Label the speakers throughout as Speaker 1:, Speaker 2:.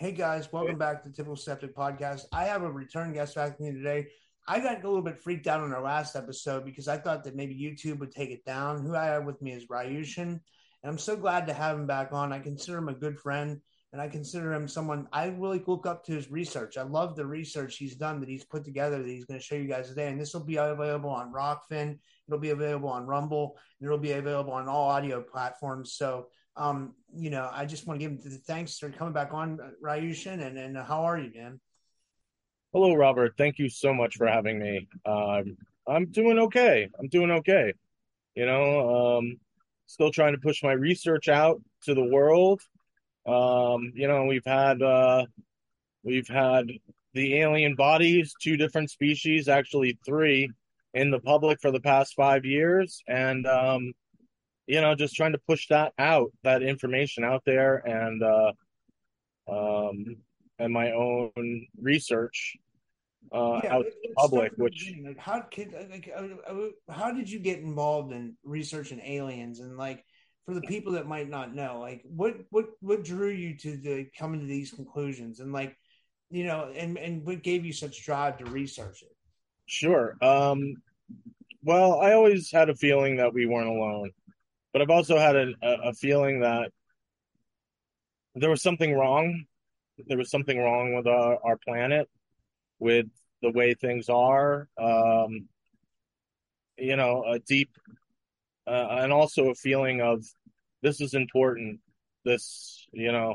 Speaker 1: Hey guys, welcome back to the Typical Skeptic Podcast. I have a return guest back with me today. I got a little bit freaked out on our last episode because I thought that maybe YouTube would take it down. Who I have with me is Ryushin, and I'm so glad to have him back on. I consider him a good friend, and I consider him someone I really look up to his research. I love the research he's done that he's put together that he's going to show you guys today. And this will be available on Rokfin, it'll be available on Rumble, and it'll be available on all audio platforms. So um, you know, I just want to give him the thanks for coming back on, Ryushin, and and how are you, man?
Speaker 2: Hello, Robert. Thank you so much for having me. Um, I'm doing okay. I'm doing okay. You know, um, still trying to push my research out to the world. Um, you know, we've had uh, we've had the alien bodies, two different species, actually three, in the public for the past five years, and um, you know, just trying to push that out, that information out there, and uh, um, and my own research uh, yeah, out to the public. Which
Speaker 1: like, how could like uh, uh, how did you get involved in researching aliens and like for the people that might not know, like what what what drew you to the coming to these conclusions and like you know and and what gave you such drive to research it?
Speaker 2: Sure. Um, well, I always had a feeling that we weren't alone but I've also had a, a feeling that there was something wrong. There was something wrong with our, our planet, with the way things are. Um, you know, a deep, uh, and also a feeling of this is important. This, you know,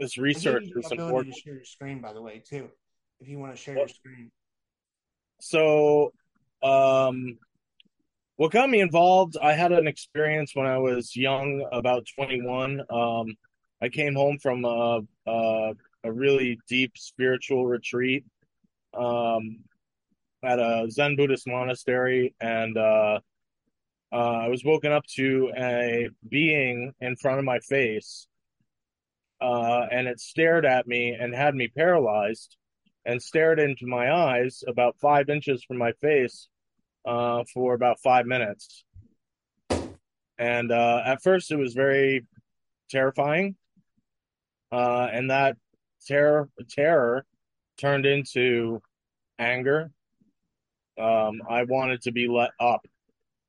Speaker 2: this research is important.
Speaker 1: To share your screen, by the way, too, if you want to share your screen.
Speaker 2: So, um, what got me involved, I had an experience when I was young, about 21. Um, I came home from a, a, a really deep spiritual retreat um, at a Zen Buddhist monastery, and uh, uh, I was woken up to a being in front of my face, uh, and it stared at me and had me paralyzed, and stared into my eyes about five inches from my face uh, for about five minutes. And uh, at first, it was very terrifying, uh, and that terror terror turned into anger. Um, I wanted to be let up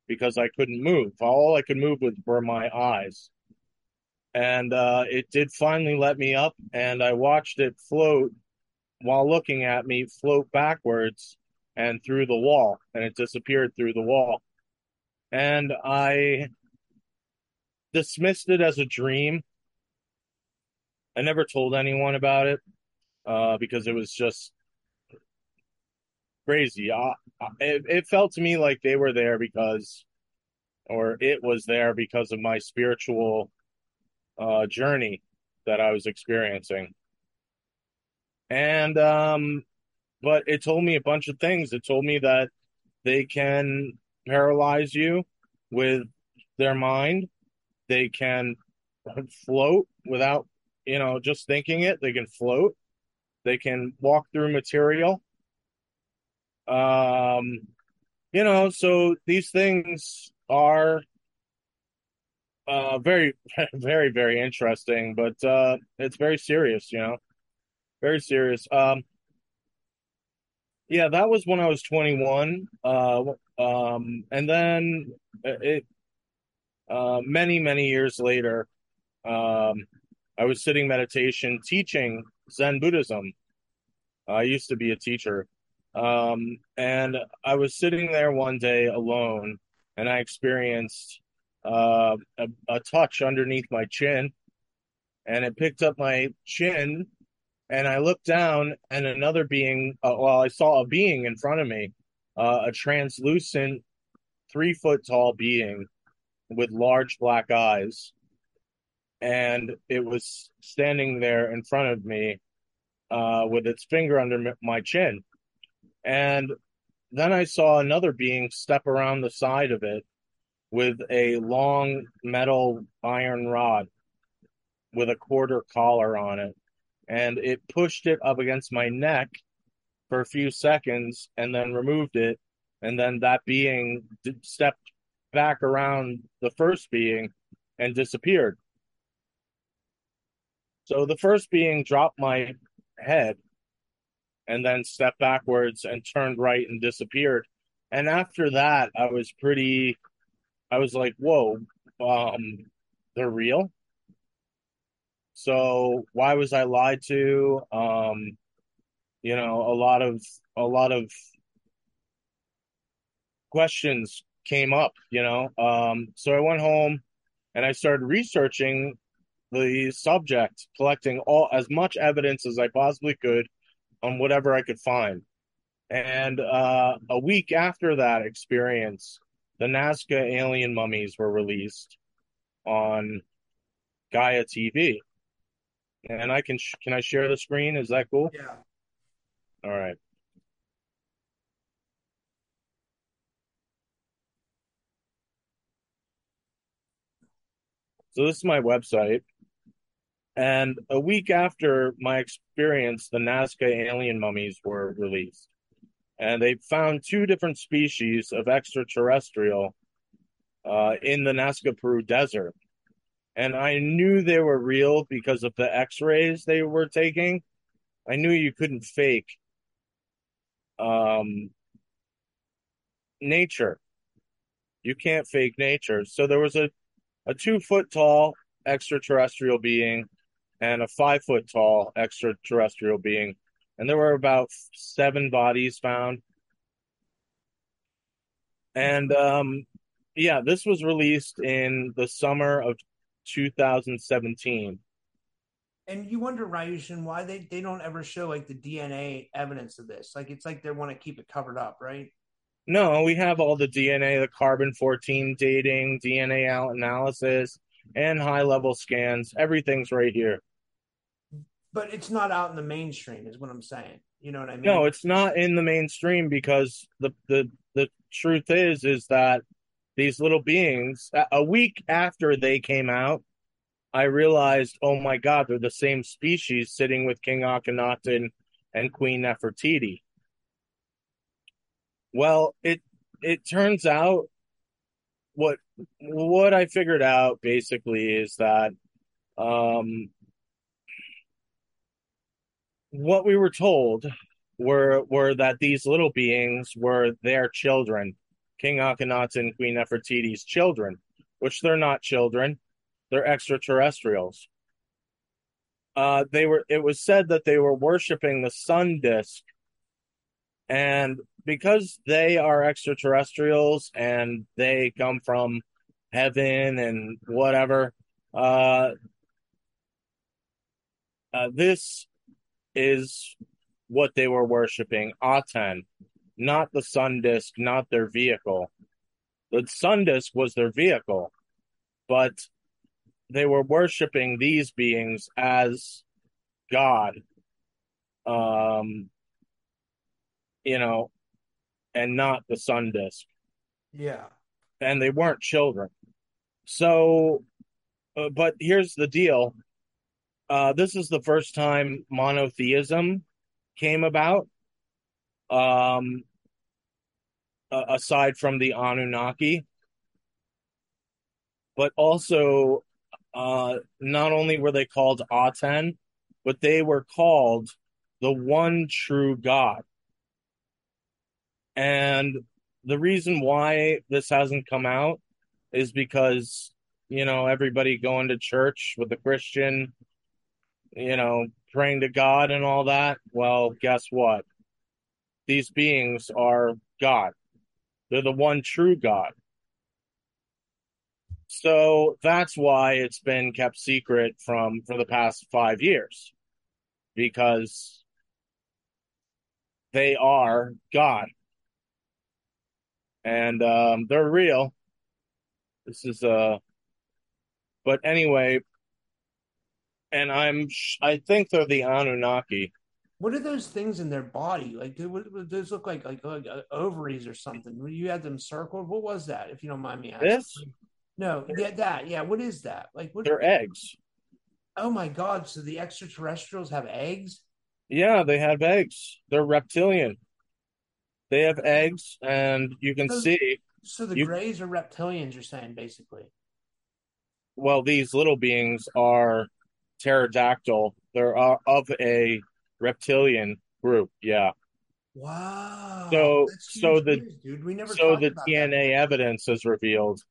Speaker 2: because I couldn't move. All I could move with were my eyes. And uh, it did finally let me up, and I watched it float while looking at me float backwards and through the wall, and it disappeared through the wall. And I dismissed it as a dream. I never told anyone about it uh, because it was just crazy. Uh, it, it felt to me like they were there because, or it was there because of my spiritual uh, journey that I was experiencing. And um, but it told me a bunch of things. It told me that they can paralyze you with their mind. They can float without, you know, just thinking it. They can float. They can walk through material. Um, you know, so these things are uh very very very interesting but uh it's very serious you know very serious um yeah, that was when I was 21. Uh, um, and then it, uh, many, many years later, um, I was sitting meditation teaching Zen Buddhism. I used to be a teacher. Um, and I was sitting there one day alone and I experienced uh, a, a touch underneath my chin and it picked up my chin and I looked down and another being, uh, well, I saw a being in front of me, uh, a translucent three foot tall being with large black eyes. And it was standing there in front of me uh, with its finger under my chin. And then I saw another being step around the side of it with a long metal iron rod with a quarter collar on it. And it pushed it up against my neck for a few seconds and then removed it. And then that being stepped back around the first being and disappeared. So the first being dropped my head and then stepped backwards and turned right and disappeared. And after that, I was pretty, I was like, whoa, um, they're real. So why was I lied to? Um, you know, a lot of, a lot of questions came up, you know. Um, so I went home and I started researching the subject, collecting all as much evidence as I possibly could on whatever I could find. And uh, a week after that experience, the Nazca alien mummies were released on Gaia TV. And I can sh- can I share the screen? Is that cool?
Speaker 1: Yeah.
Speaker 2: All right. So this is my website. And a week after my experience, the Nazca alien mummies were released. And they found two different species of extraterrestrial uh, in the Nazca Peru desert. And I knew they were real because of the x rays they were taking. I knew you couldn't fake um, nature. You can't fake nature. So there was a, a two foot tall extraterrestrial being and a five foot tall extraterrestrial being. And there were about seven bodies found. And um, yeah, this was released in the summer of 2017.
Speaker 1: And you wonder, Ryushin, why they, they don't ever show like the DNA evidence of this. Like it's like they want to keep it covered up, right?
Speaker 2: No, we have all the DNA, the carbon 14 dating, DNA analysis, and high level scans. Everything's right here.
Speaker 1: But it's not out in the mainstream, is what I'm saying. You know what I mean?
Speaker 2: No, it's not in the mainstream because the the the truth is is that these little beings a week after they came out, I realized, oh my God, they're the same species sitting with King Akhenaten and Queen Nefertiti. Well, it it turns out what what I figured out basically is that um, what we were told were were that these little beings were their children, King Akhenaten and Queen Nefertiti's children, which they're not children, they're extraterrestrials. Uh, they were. It was said that they were worshiping the sun disk, and because they are extraterrestrials and they come from heaven and whatever, uh, uh, this is what they were worshiping Aten, not the sun disk, not their vehicle. The sun disk was their vehicle, but they were worshiping these beings as God. Um, you know, and not the sun disk.
Speaker 1: Yeah.
Speaker 2: And they weren't children. So, uh, but here's the deal. Uh, this is the first time monotheism came about. Um, aside from the Anunnaki, but also, uh, not only were they called Aten, but they were called the one true God. And the reason why this hasn't come out is because, you know, everybody going to church with a Christian you know, praying to God and all that. Well, guess what? These beings are God. They're the one true God. So that's why it's been kept secret from for the past five years, because they are God, and um, they're real. This is uh, but anyway, and I'm I think they're the Anunnaki.
Speaker 1: What are those things in their body? Like, do, what, what, those look like like, like uh, ovaries or something? You had them circled. What was that? If you don't mind me asking.
Speaker 2: This
Speaker 1: No, yeah, that. Yeah, what is that? Like, what?
Speaker 2: they're eggs.
Speaker 1: Oh my God! So the extraterrestrials have eggs?
Speaker 2: Yeah, they have eggs. They're reptilian. They have eggs, and you can
Speaker 1: So-
Speaker 2: see.
Speaker 1: So the
Speaker 2: You-
Speaker 1: Greys are reptilians. You're saying basically.
Speaker 2: Well, these little beings are pterodactyl. They're uh, of a reptilian group. Yeah.
Speaker 1: Wow.
Speaker 2: So- so the-
Speaker 1: news, dude. We never.
Speaker 2: So the
Speaker 1: about that.
Speaker 2: DNA evidence is revealed.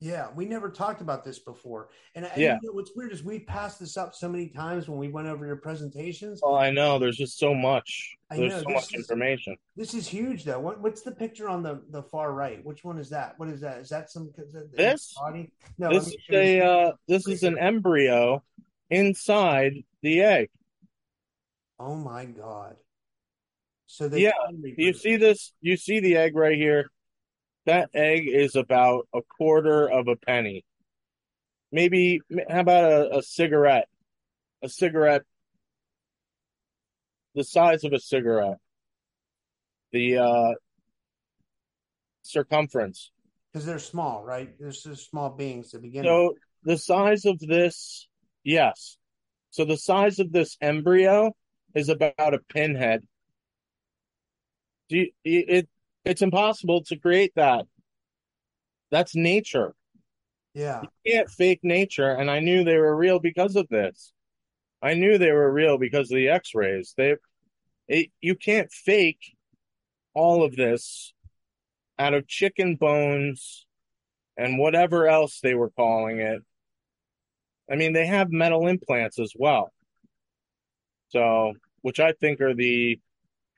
Speaker 1: Yeah, we never talked about this before. And, and
Speaker 2: Yeah.
Speaker 1: you know, what's weird is we passed this up so many times when we went over your presentations.
Speaker 2: Oh, I know. There's just so much.
Speaker 1: I
Speaker 2: There's
Speaker 1: know,
Speaker 2: so
Speaker 1: this
Speaker 2: much
Speaker 1: is-
Speaker 2: information.
Speaker 1: This is huge, though. What, what's the picture on the, the far right? Which one is that? What is that? Is that some is that
Speaker 2: This?
Speaker 1: body? No,
Speaker 2: This is a uh, this is an embryo inside the egg.
Speaker 1: Oh my god! So they
Speaker 2: Yeah, You see this? You see the egg right here? That egg is about a quarter of a penny. Maybe how about a, a cigarette? A cigarette the size of a cigarette. The uh circumference.
Speaker 1: because they're small, right? They're just small beings to begin with.
Speaker 2: So the size of this, yes. So the size of this embryo is about a pinhead. Do you, it it's impossible to create that. That's nature.
Speaker 1: Yeah,
Speaker 2: You can't fake nature, and I knew they were real because of this. I knew they were real because of the X-rays. They, it, you can't fake all of this out of chicken bones and whatever else they were calling it. I mean, they have metal implants as well. So, which I think are the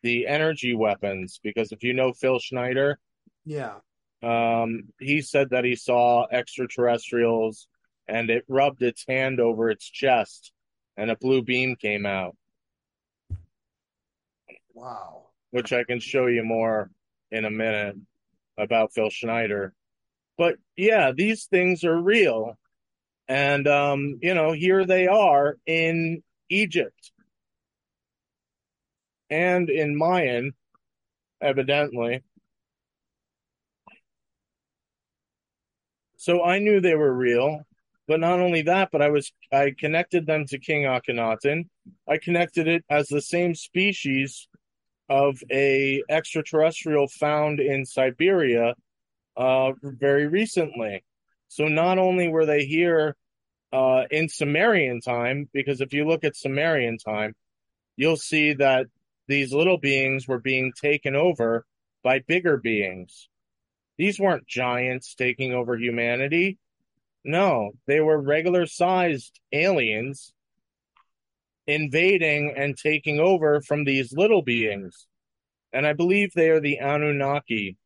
Speaker 2: the energy weapons because if you know Phil Schneider,
Speaker 1: yeah.
Speaker 2: um, he said that he saw extraterrestrials and it rubbed its hand over its chest and a blue beam came out,
Speaker 1: Wow.
Speaker 2: which I can show you more in a minute about Phil Schneider. But yeah, these things are real. And, um, you know, here they are in Egypt and in Mayan, evidently. So I knew they were real, but not only that, but I was I connected them to King Akhenaten. I connected it as the same species of a extraterrestrial found in Siberia uh, very recently. So not only were they here uh, in Sumerian time, because if you look at Sumerian time, you'll see that these little beings were being taken over by bigger beings. These weren't giants taking over humanity. No, they were regular sized aliens invading and taking over from these little beings. And I believe they are the Anunnaki.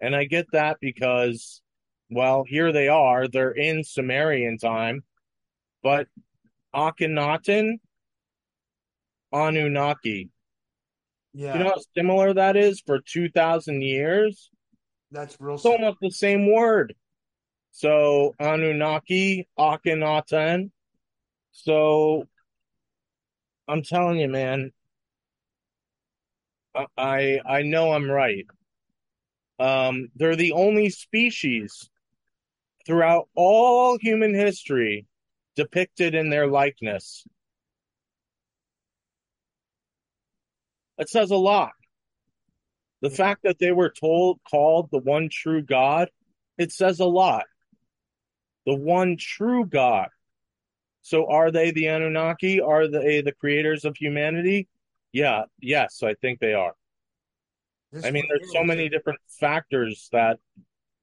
Speaker 2: And I get that because, well, here they are. They're in Sumerian time. But Akhenaten, Anunnaki.
Speaker 1: Yeah,
Speaker 2: You know how similar that is for 2,000 years?
Speaker 1: that's real.
Speaker 2: It's almost the same word. So Anunnaki, Akhenaten. So I'm telling you, man, I I I know I'm right. Um, they're the only species throughout all human history depicted in their likeness. It says a lot. The fact that they were told called the one true God, it says a lot. The one true God. So are they the Anunnaki? Are they the creators of humanity? Yeah, yes, I think they are.
Speaker 1: This
Speaker 2: I mean, there's so many different factors that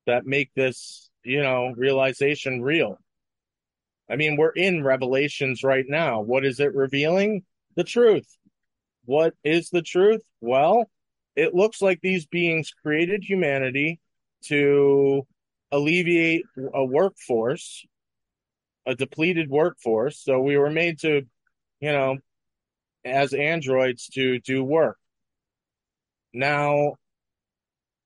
Speaker 2: that make this, you know, realization real. I mean, we're in Revelations right now. What is it revealing? The truth. What is the truth? Well, it looks like these beings created humanity to alleviate a workforce, a depleted workforce. So we were made to, you know, as androids to do work. Now,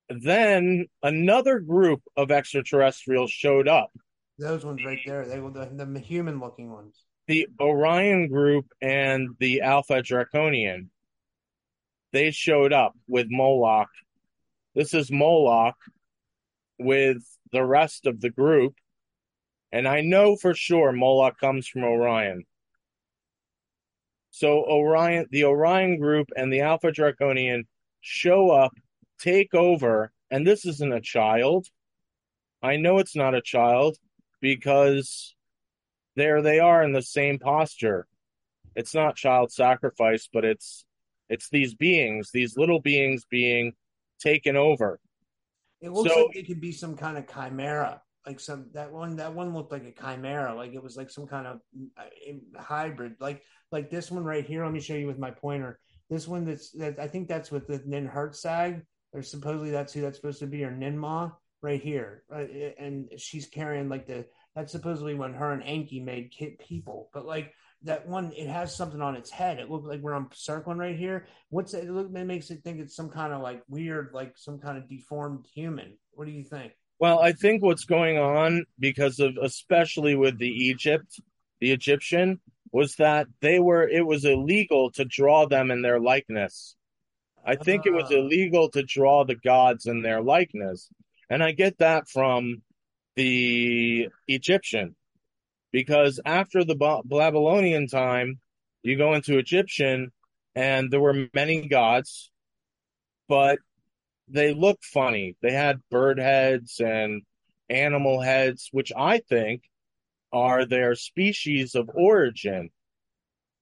Speaker 2: then another group of extraterrestrials showed up.
Speaker 1: Those ones right there, they were the, the human looking ones.
Speaker 2: The Orion group and the Alpha Draconian. They showed up with Moloch. This is Moloch with the rest of the group. And I know for sure Moloch comes from Orion. So Orion, the Orion group and the Alpha Draconian show up, take over, and this isn't a child. I know it's not a child because there they are in the same posture. It's not child sacrifice, but it's it's these beings, these little beings being taken over.
Speaker 1: It looks
Speaker 2: So-
Speaker 1: like it could be some kind of chimera. Like some that one that one looked like a chimera, like it was like some kind of uh, hybrid. Like like this one right here. Let me show you with my pointer. This one that's that I think that's with the Ninhursag, or supposedly that's who that's supposed to be, or Ninmah right here. Right, and she's carrying like the that's supposedly when her and Enki made kid people. But like that one, it has something on its head. It looks like we're on circling right here. What's it? It, look, it makes it think it's some kind of like weird, like some kind of deformed human. What do you think?
Speaker 2: Well, I think what's going on because of especially with the Egypt, the Egyptian, was that they were it was illegal to draw them in their likeness. I think it was
Speaker 1: Ah.
Speaker 2: illegal to draw the gods in their likeness. And I get that from the Egyptian because after the Ba- Babylonian time, you go into Egyptian and there were many gods, but they look funny. They had bird heads and animal heads, which I think are their species of origin,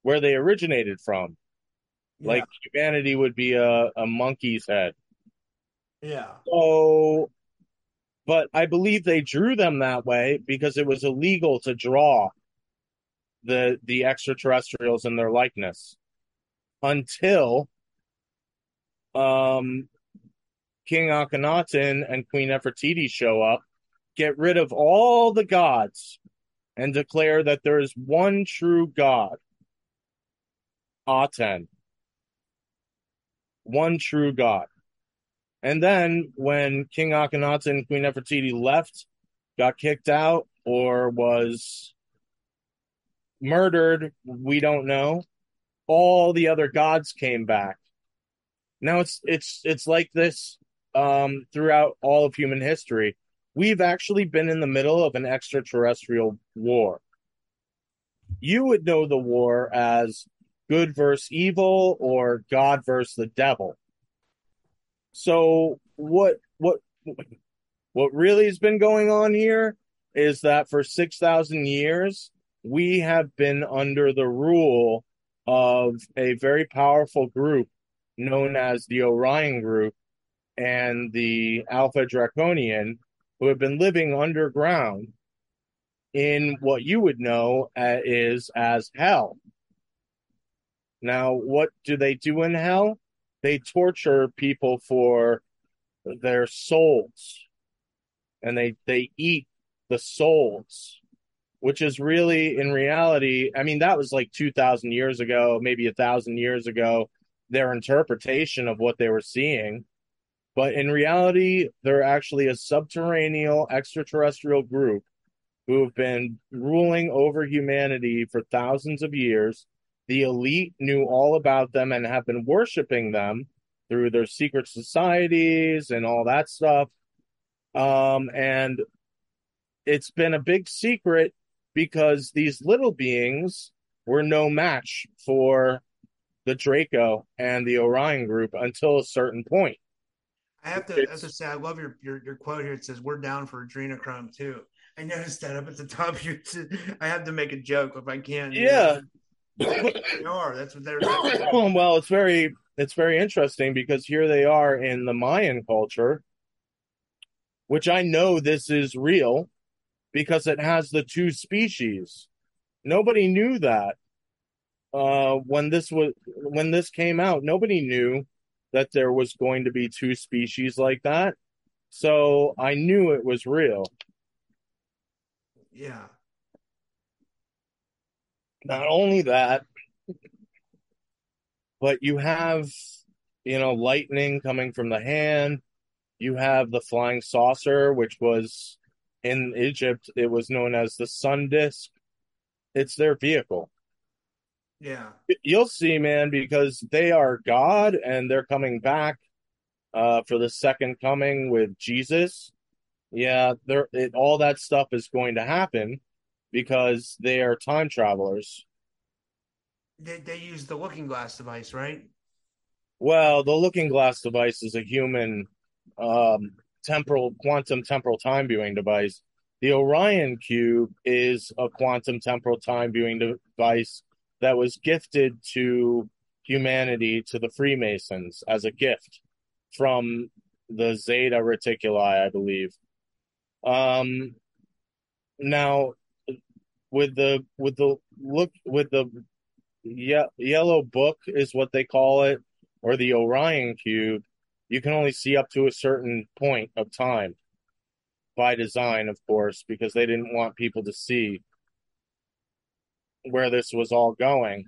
Speaker 2: where they originated from. Like humanity would be a, a monkey's head.
Speaker 1: yeah,
Speaker 2: So, but I believe they drew them that way because it was illegal to draw the the extraterrestrials in their likeness until um King Akhenaten and Queen Nefertiti show up, get rid of all the gods, and declare that there is one true God, Aten. One true God. And then when King Akhenaten and Queen Nefertiti left, got kicked out, or was murdered, we don't know. All the other gods came back. Now it's it's it's like this um, throughout all of human history. We've actually been in the middle of an extraterrestrial war. You would know the war as good versus evil or God versus the devil. So what what what really has been going on here is that for 6,000 years we have been under the rule of a very powerful group known as the Orion group and the Alpha Draconian who have been living underground in what you would know uh, is as hell. Now, what do they do in hell? They torture people for their souls. And they they eat the souls which is really in reality i mean that was like 2000 years ago maybe a thousand years ago their interpretation of what they were seeing. But in reality they're actually a subterranean extraterrestrial group who have been ruling over humanity for thousands of years the elite knew all about them and have been worshiping them through their secret societies and all that stuff um, and it's been a big secret because these little beings were no match for the Draco and the Orion group until a certain point.
Speaker 1: I have to, as I have to say, I love your, your your quote here. It says, "We're down for adrenochrome too." I noticed that up at the top here. I have to make a joke if I can. you
Speaker 2: Yeah.
Speaker 1: They are. That's what they're.
Speaker 2: well, it's very it's very interesting because here they are in the Mayan culture, which I know this is real because it has the two species. nobody knew that uh, when this was when this came out. Nobody knew that there was going to be two species like that. So I knew it was real.
Speaker 1: Yeah.
Speaker 2: Not only that, but you have, you know, lightning coming from the hand. You have the flying saucer, which was in Egypt, it was known as the sun disk. It's their vehicle.
Speaker 1: Yeah.
Speaker 2: You'll see, man, because they are God and they're coming back uh, for the second coming with Jesus. Yeah, there it, all that stuff is going to happen because they are time travelers.
Speaker 1: They they use the looking glass device, right?
Speaker 2: Well, the looking glass device is a human um, temporal quantum temporal time viewing device. The Orion cube is a quantum temporal time viewing device that was gifted to humanity to the Freemasons as a gift from the Zeta Reticuli, I believe. Um, now, with the with the look with the ye- yellow book is what they call it, or the Orion cube, you can only see up to a certain point of time by design, of course, because they didn't want people to see where this was all going.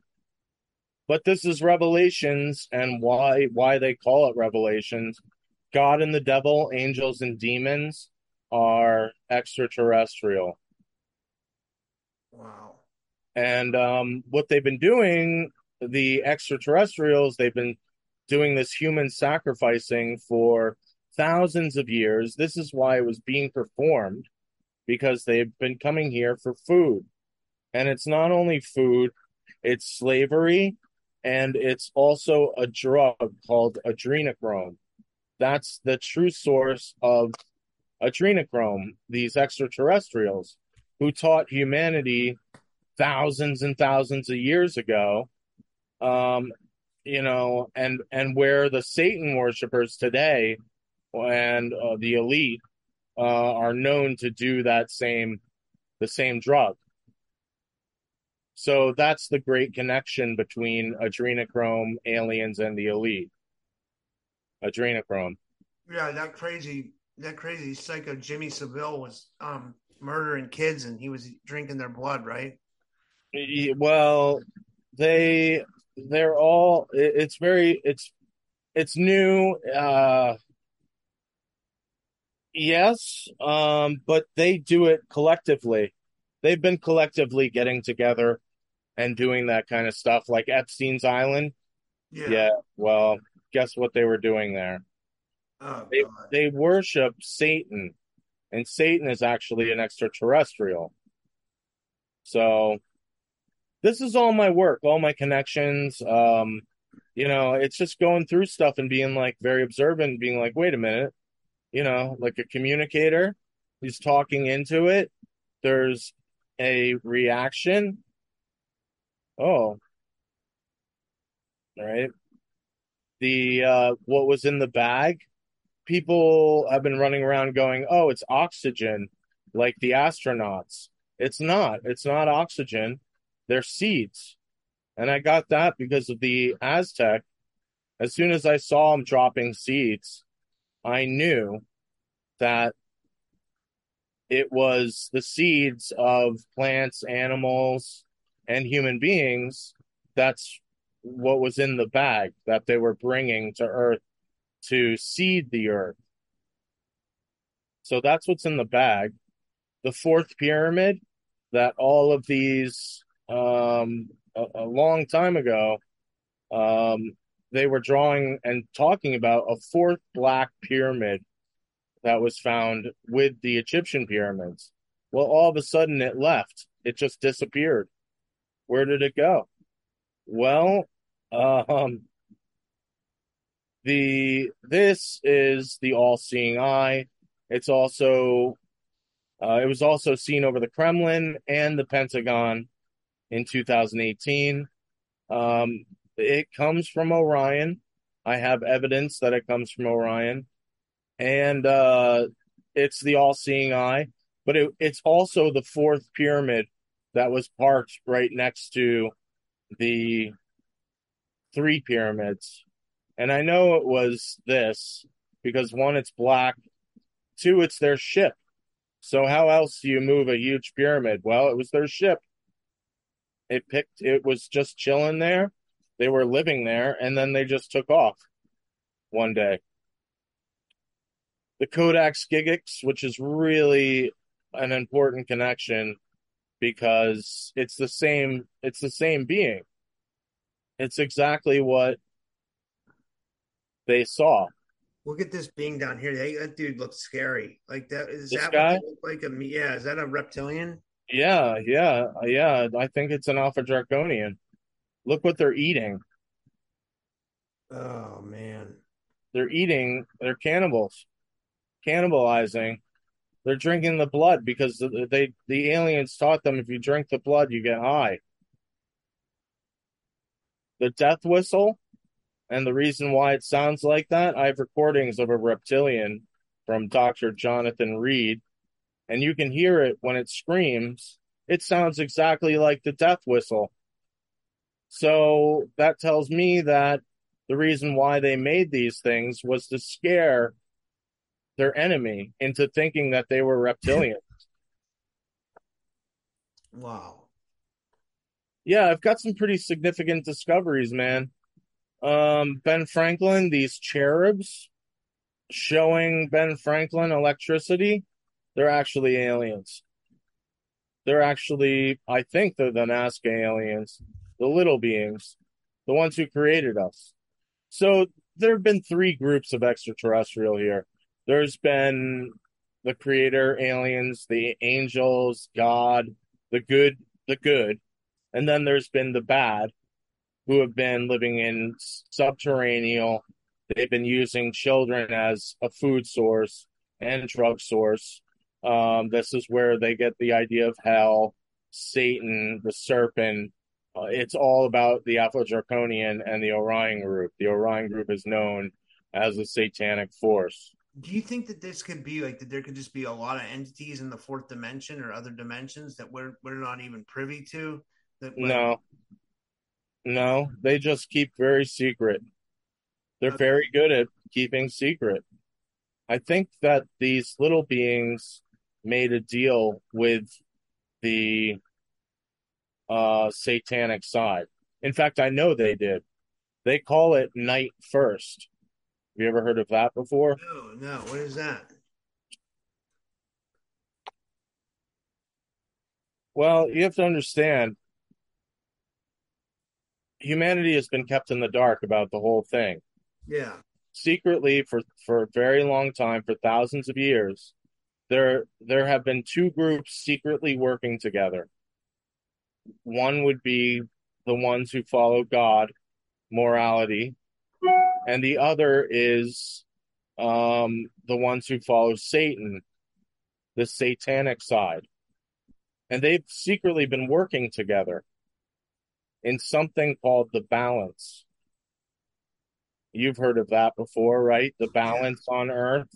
Speaker 2: But this is Revelations, and why why they call it Revelations. God and the devil, angels and demons are extraterrestrial.
Speaker 1: Wow.
Speaker 2: And um, what they've been doing, the extraterrestrials, they've been doing this human sacrificing for thousands of years. This is why it was being performed because they've been coming here for food. And it's not only food, it's slavery and it's also a drug called adrenochrome. That's the true source of adrenochrome, these extraterrestrials who taught humanity thousands and thousands of years ago um, you know, and and where the Satan worshippers today and uh, the elite uh, are known to do that same the same drug. So that's the great connection between adrenochrome, aliens, and the elite. Adrenochrome.
Speaker 1: Yeah, that crazy, that crazy psycho Jimmy Savile was um murdering kids and he was drinking their blood, right?
Speaker 2: Well, they they're all it's very it's it's new uh yes um but they do it collectively they've been collectively getting together and doing that kind of stuff like epstein's island
Speaker 1: Yeah.
Speaker 2: yeah well guess what they were doing there
Speaker 1: Oh,
Speaker 2: they,
Speaker 1: God.
Speaker 2: they worship satan and satan is actually an extraterrestrial so this is all my work, all my connections. Um, you know, it's just going through stuff and being like very observant, being like, wait a minute, you know, like a communicator. He's talking into it. There's a reaction. Oh, right. The uh, what was in the bag? People have been running around going, "Oh, it's oxygen," like the astronauts. It's not. It's not oxygen they're seeds. And I got that because of the Aztec. As soon as I saw them dropping seeds, I knew that it was the seeds of plants, animals, and human beings. That's what was in the bag that they were bringing to Earth to seed the Earth. So that's what's in the bag. The fourth pyramid that all of these um, a, a, long time ago, um, they were drawing and talking about a fourth black pyramid that was found with the Egyptian pyramids. Well, all of a sudden it left. It just disappeared. Where did it go? Well, um, the this is the all-seeing eye. It's also uh, it was also seen over the Kremlin and the Pentagon in 2018. Um, it comes from Orion. I have evidence that it comes from Orion, and uh, it's the all-seeing eye. But it, it's also the fourth pyramid that was parked right next to the three pyramids. And I know it was this because one, it's black, two, it's their ship. So how else do you move a huge pyramid? Well, it was their ship. It picked, it was just chilling there. They were living there and then they just took off one day. The Codex Gigas, which is really an important connection because it's the same it's the same being. It's exactly what they saw.
Speaker 1: Look at this being down here. That, that dude looks scary. Like that is
Speaker 2: This
Speaker 1: that
Speaker 2: guy?
Speaker 1: what they look like a yeah, is that a reptilian?
Speaker 2: Yeah, yeah, yeah. I think it's an Alpha Draconian. Look what they're eating.
Speaker 1: Oh man.
Speaker 2: They're eating, they're cannibals, cannibalizing. They're drinking the blood because they the aliens taught them if you drink the blood, you get high. The death whistle, and the reason why it sounds like that, I have recordings of a reptilian from Dr. Jonathan Reed, and you can hear it when it screams. It sounds exactly like the death whistle. So that tells me that the reason why they made these things was to scare their enemy into thinking that they were reptilian.
Speaker 1: Wow.
Speaker 2: yeah, I've got some pretty significant discoveries, man. Um, Ben Franklin, these cherubs showing Ben Franklin electricity, they're actually aliens. They're actually, I think they're the Nazca aliens, the little beings, the ones who created us. So there have been three groups of extraterrestrial here. There's been the creator aliens, the angels, God, the good, the good, and then there's been the bad, who have been living in subterranean. They've been using children as a food source and drug source. Um, this is where they get the idea of hell, Satan, the serpent. Uh, it's all about the Alpha Draconian and the Orion group. The Orion group is known as a satanic force.
Speaker 1: Do you think that this could be like that there could just be a lot of entities in the fourth dimension or other dimensions that we're we're not even privy to? That like,
Speaker 2: No, no, they just keep very secret. They're
Speaker 1: Okay.
Speaker 2: very good at keeping secret. I think that these little beings made a deal with the uh satanic side. In fact, I know they did. They call it night first. Have you ever heard of that before?
Speaker 1: No, no. What is that?
Speaker 2: Well, you have to understand humanity has been kept in the dark about the whole thing.
Speaker 1: Yeah.
Speaker 2: secretly for for a very long time for thousands of years there there have been two groups secretly working together one would be the ones who follow god morality and the other is um the ones who follow satan the satanic side and they've secretly been working together in something called the balance You've heard of that before, right? The balance on Earth.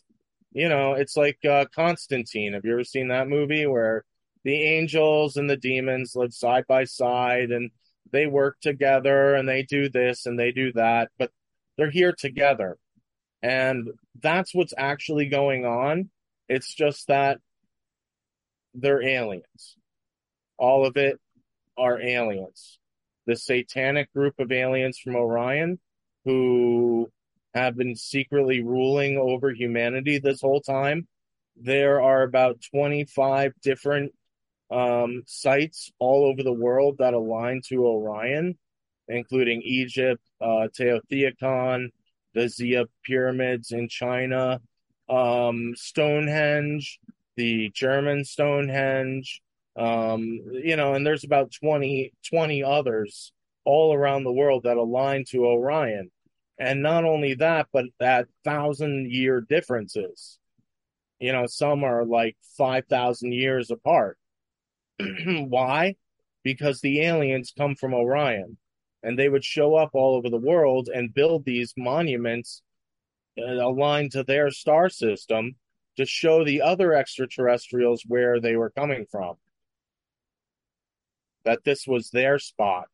Speaker 2: You know, it's like uh, Constantine. Have you ever seen that movie where the angels and the demons live side by side and they work together and they do this and they do that, but they're here together. And that's what's actually going on. It's just that they're aliens. All of it are aliens. The satanic group of aliens from Orion who have been secretly ruling over humanity this whole time. There are about 25 different um, sites all over the world that align to Orion, including Egypt, uh, Teotihuacan, the Zia pyramids in China, um, Stonehenge, the German Stonehenge, um, you know, and there's about 20, 20 others all around the world that align to Orion. And not only that, but that thousand year differences. You know, some are like 5,000 years apart. Why? Because the aliens come from Orion and they would show up all over the world and build these monuments uh, aligned to their star system to show the other extraterrestrials where they were coming from. That this was their spot.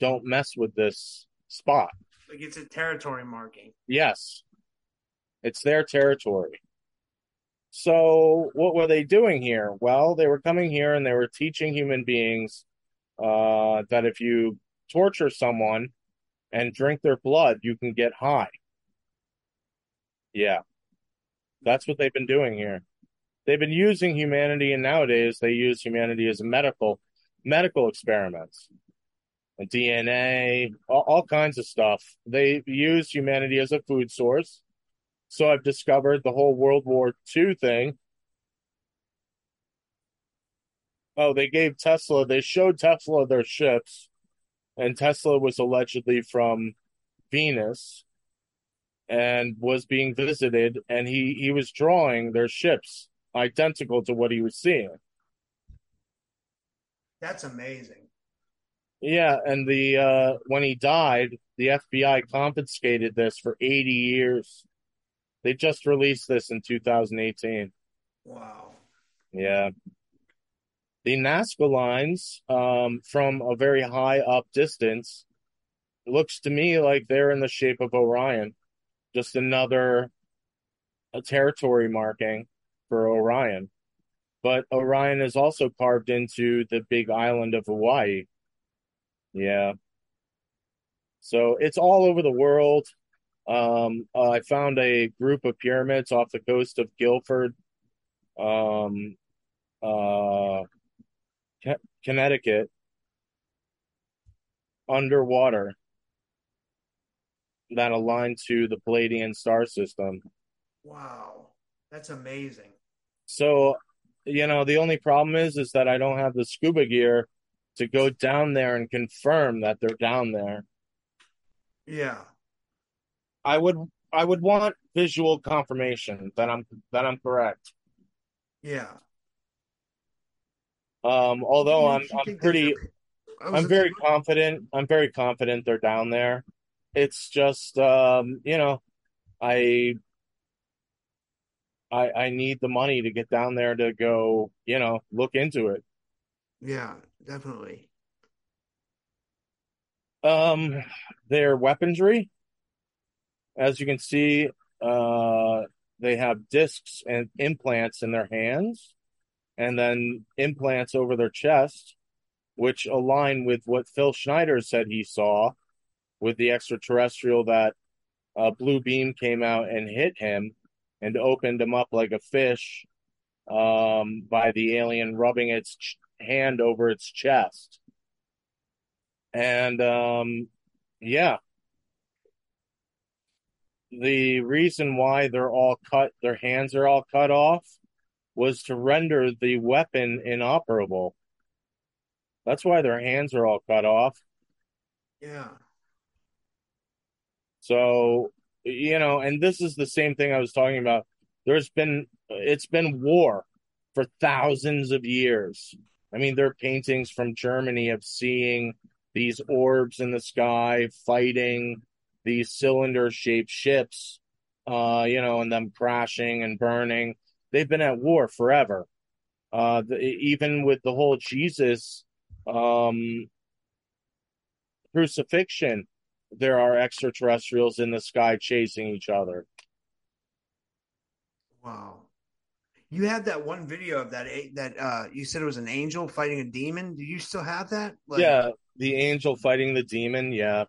Speaker 2: Don't mess with this spot.
Speaker 1: Like it's a territory marking.
Speaker 2: Yes, it's their territory. So, what were they doing here? Well, they were coming here and they were teaching human beings uh, that if you torture someone and drink their blood, you can get high. Yeah, that's what they've been doing here. They've been using humanity, and nowadays they use humanity as a medical medical experiments, DNA, all, all kinds of stuff. They use humanity as a food source so I've discovered the whole World War II thing. Oh, they gave Tesla, they showed Tesla their ships, and Tesla was allegedly from Venus and was being visited, and he, he was drawing their ships identical to what he was seeing.
Speaker 1: That's amazing.
Speaker 2: Yeah, and the uh, when he died, the FBI confiscated this for 80 years. They just released this in 2018.
Speaker 1: Wow.
Speaker 2: Yeah. The Nazca lines um, from a very high up distance looks to me like they're in the shape of Orion. Just another a territory marking for Orion. But Orion is also carved into the big island of Hawaii. Yeah. So it's all over the world. Um, uh, I found a group of pyramids off the coast of Guilford, um, uh, Connecticut, underwater that align to the Pleiadian star system.
Speaker 1: Wow, that's amazing.
Speaker 2: So, you know, the only problem is, is that I don't have the scuba gear to go down there and confirm that they're down there.
Speaker 1: Yeah.
Speaker 2: I would I would want visual confirmation that I'm that I'm correct.
Speaker 1: Yeah.
Speaker 2: Um, although I'm I'm pretty I'm very confident. I'm very confident they're down there. It's just um, you know, I I I need the money to get down there to go, you know, look into it.
Speaker 1: Yeah, definitely.
Speaker 2: Um their weaponry as you can see, uh, they have discs and implants in their hands and then implants over their chest, which align with what Phil Schneider said he saw with the extraterrestrial that a blue beam came out and hit him and opened him up like a fish um, by the alien rubbing its ch- hand over its chest. And um, yeah, the reason why they're all cut, their hands are all cut off, was to render the weapon inoperable. That's why their hands are all cut off.
Speaker 1: Yeah.
Speaker 2: So, you know, and this is the same thing I was talking about. There's been, it's been war for thousands of years. I mean, there are paintings from Germany of seeing these orbs in the sky fighting these cylinder shaped ships, uh, you know, and them crashing and burning. They've been at war forever. Uh, the, even with the whole Jesus um, crucifixion, there are extraterrestrials in the sky chasing each other.
Speaker 1: Wow. You had that one video of that that uh you said it was an angel fighting a demon. Do you still have that?
Speaker 2: Like... Yeah, the angel fighting the demon. Yeah.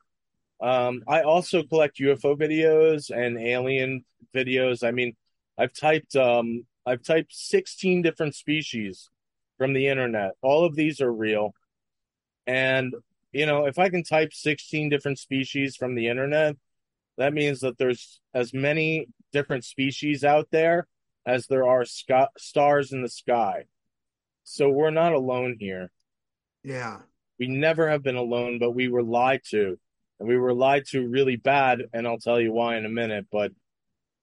Speaker 2: Um, I also collect UFO videos and alien videos. I mean, I've typed um, I've typed 16 different species from the internet. All of these are real. And you know, if I can type 16 different species from the internet, that means that there's as many different species out there as there are sc- stars in the sky. So we're not alone here.
Speaker 1: Yeah.
Speaker 2: We never have been alone, but we were lied to and we were lied to really bad, and I'll tell you why in a minute. But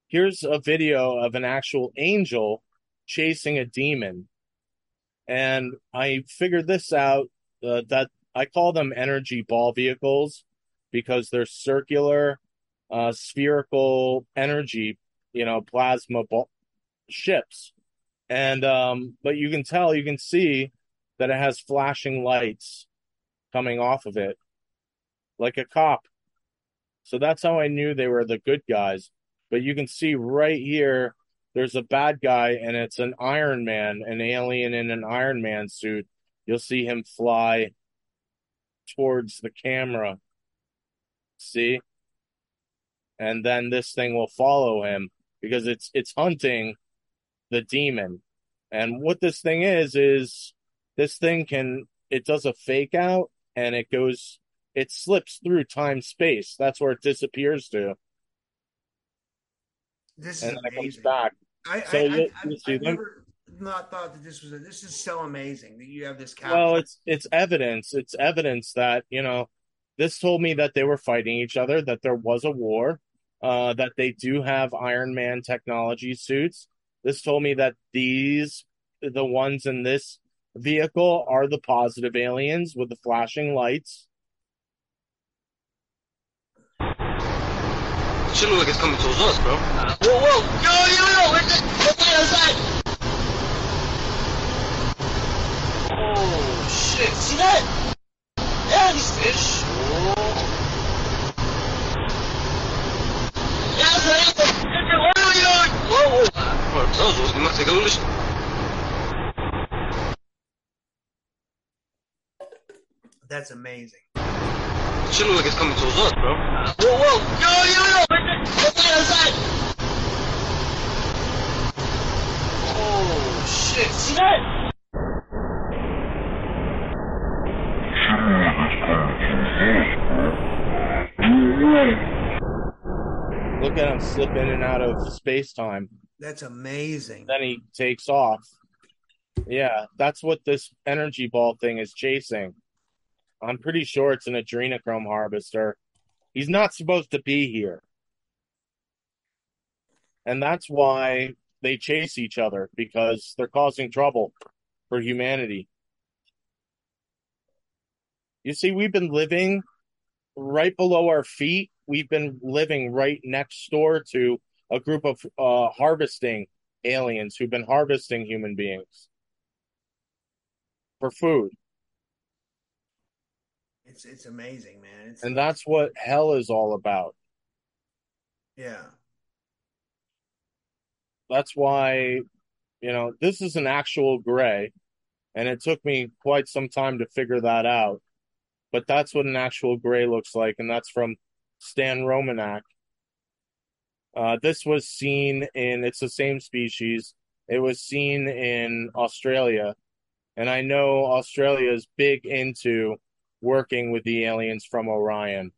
Speaker 2: here's a video of an actual angel chasing a demon, and I figured this out uh, that I call them energy ball vehicles because they're circular, uh, spherical energy, you know, plasma ball- ships. And um, but you can tell, you can see that it has flashing lights coming off of it, like a cop. So that's how I knew they were the good guys. But you can see right here, there's a bad guy, and it's an Iron Man, an alien in an Iron Man suit. You'll see him fly towards the camera. See? And then this thing will follow him because it's it's hunting the demon. And what this thing is is this thing can it does a fake out and it goes it slips through time space. That's where it disappears to.
Speaker 1: This is
Speaker 2: And then it comes
Speaker 1: amazing.
Speaker 2: back.
Speaker 1: I,
Speaker 2: So
Speaker 1: I,
Speaker 2: you-
Speaker 1: I,
Speaker 2: see
Speaker 1: I've never not thought that this was a, this is so amazing that you have this capture.
Speaker 2: Well, it's it's evidence. It's evidence that, you know, this told me that they were fighting each other, that there was a war, uh, that they do have Iron Man technology suits. This told me that these, the ones in this vehicle, are the positive aliens with the flashing lights.
Speaker 3: Shit look like it's coming towards us, bro. Whoa, whoa! Yo, yo, yo! Where's it? What's that Oh, shit. See that? Yeah, these fish. Yeah, that's right. Whoa! Whoa, those was gonna take a little
Speaker 1: That's amazing.
Speaker 3: Shit look like it's coming towards us, bro. Whoa, whoa! Yo, yo, yo! It? What's that outside? Oh, shit. See that?
Speaker 2: Look at him slip in and out of space time.
Speaker 1: That's amazing.
Speaker 2: Then he takes off. Yeah, that's what this energy ball thing is chasing. I'm pretty sure it's an adrenochrome harvester. He's not supposed to be here. And that's why they chase each other because they're causing trouble for humanity. You see, we've been living right below our feet. We've been living right next door to a group of uh, harvesting aliens who've been harvesting human beings for food.
Speaker 1: It's it's amazing, man. It's
Speaker 2: And that's what hell is all about.
Speaker 1: yeah.
Speaker 2: That's why, you know, this is an actual gray, and it took me quite some time to figure that out. But that's what an actual gray looks like, and that's from Stan Romanek. Uh, this was seen in, it's the same species. It was seen in Australia, and I know Australia is big into working with the aliens from Orion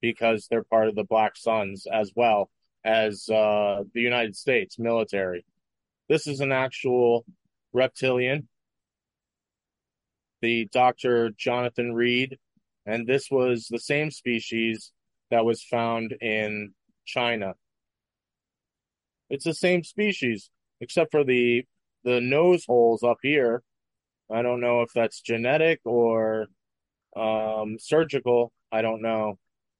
Speaker 2: because they're part of the Black Suns as well as uh, the United States military. This is an actual reptilian, the Dr. Jonathan Reed, and this was the same species that was found in China. It's the same species, except for the the nose holes up here. I don't know if that's genetic or um, surgical. I don't know,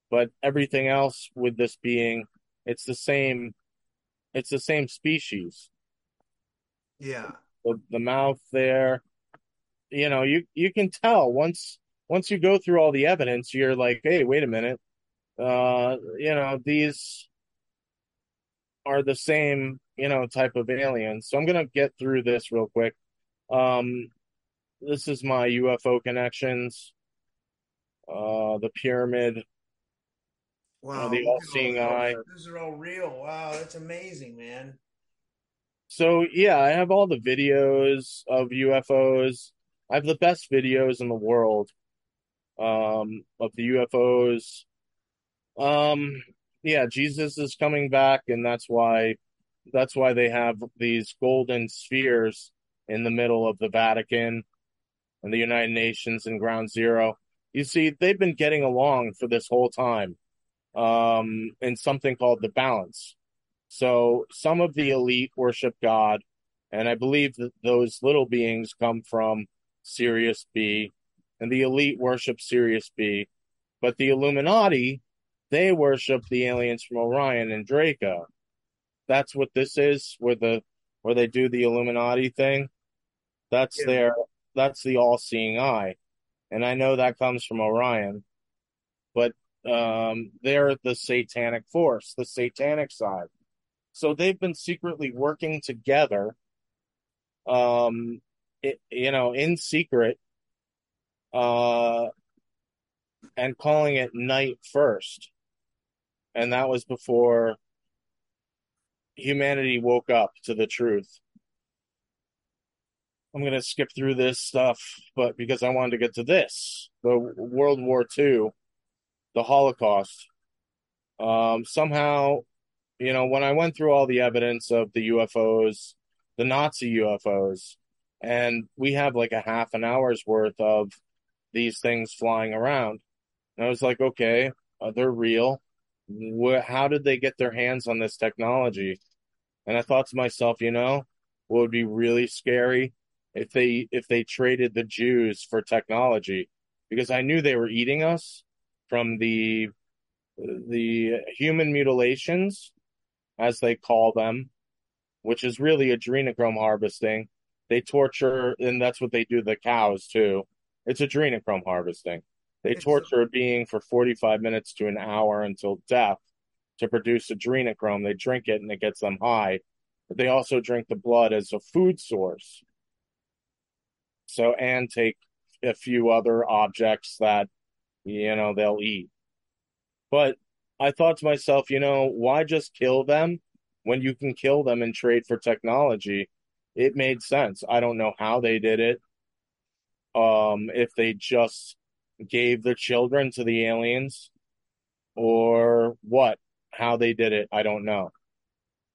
Speaker 2: but everything else with this being it's the same it's the same species
Speaker 1: Yeah.
Speaker 2: the, the mouth there you know you you can tell once once you go through all the evidence you're like hey wait a minute uh you know these are the same you know type of aliens so i'm gonna get through this real quick um this is my ufo connections uh the pyramid
Speaker 1: Wow.
Speaker 2: the
Speaker 1: all
Speaker 2: all-seeing eye.
Speaker 1: Those are all real. Wow, that's amazing, man.
Speaker 2: So yeah, I have all the videos of UFOs. I have the best videos in the world um of the UFOs. Um yeah, Jesus is coming back and that's why that's why they have these golden spheres in the middle of the Vatican and the United Nations and Ground Zero. You see, they've been getting along for this whole time um in something called the balance. So some of the elite worship God, and I believe that those little beings come from Sirius B, and the elite worship Sirius B. But the Illuminati, they worship the aliens from Orion and Draco. That's what this is, where the where they do the Illuminati thing. That's
Speaker 1: Yeah.
Speaker 2: their that's the all-seeing eye, and I know that comes from Orion, but um, they're the satanic force, the satanic side. So they've been secretly working together, um, it, you know, in secret, uh, and calling it night first. And that was before humanity woke up to the truth. I'm going to skip through this stuff, but because I wanted to get to this the World War II, the Holocaust. Um, somehow, you know, when I went through all the evidence of the UFOs, the Nazi UFOs, and we have like a half an hour's worth of these things flying around. And I was like, okay, uh, they're real. Wh- how did they get their hands on this technology? And I thought to myself, you know, what would be really scary if they if they traded the Jews for technology, because I knew they were eating us from the the human mutilations, as they call them, which is really adrenochrome harvesting. They torture, and that's what they do the cows too. It's adrenochrome harvesting. They
Speaker 1: It's-
Speaker 2: torture a being for 45 minutes to an hour until death to produce adrenochrome. They drink it and it gets them high. But they also drink the blood as a food source. So, and take a few other objects that, you know, they'll eat. But I thought to myself, you know, why just kill them when you can kill them and trade for technology? It made sense. I don't know how they did it. Um, if they just gave their children to the aliens or what, how they did it, I don't know.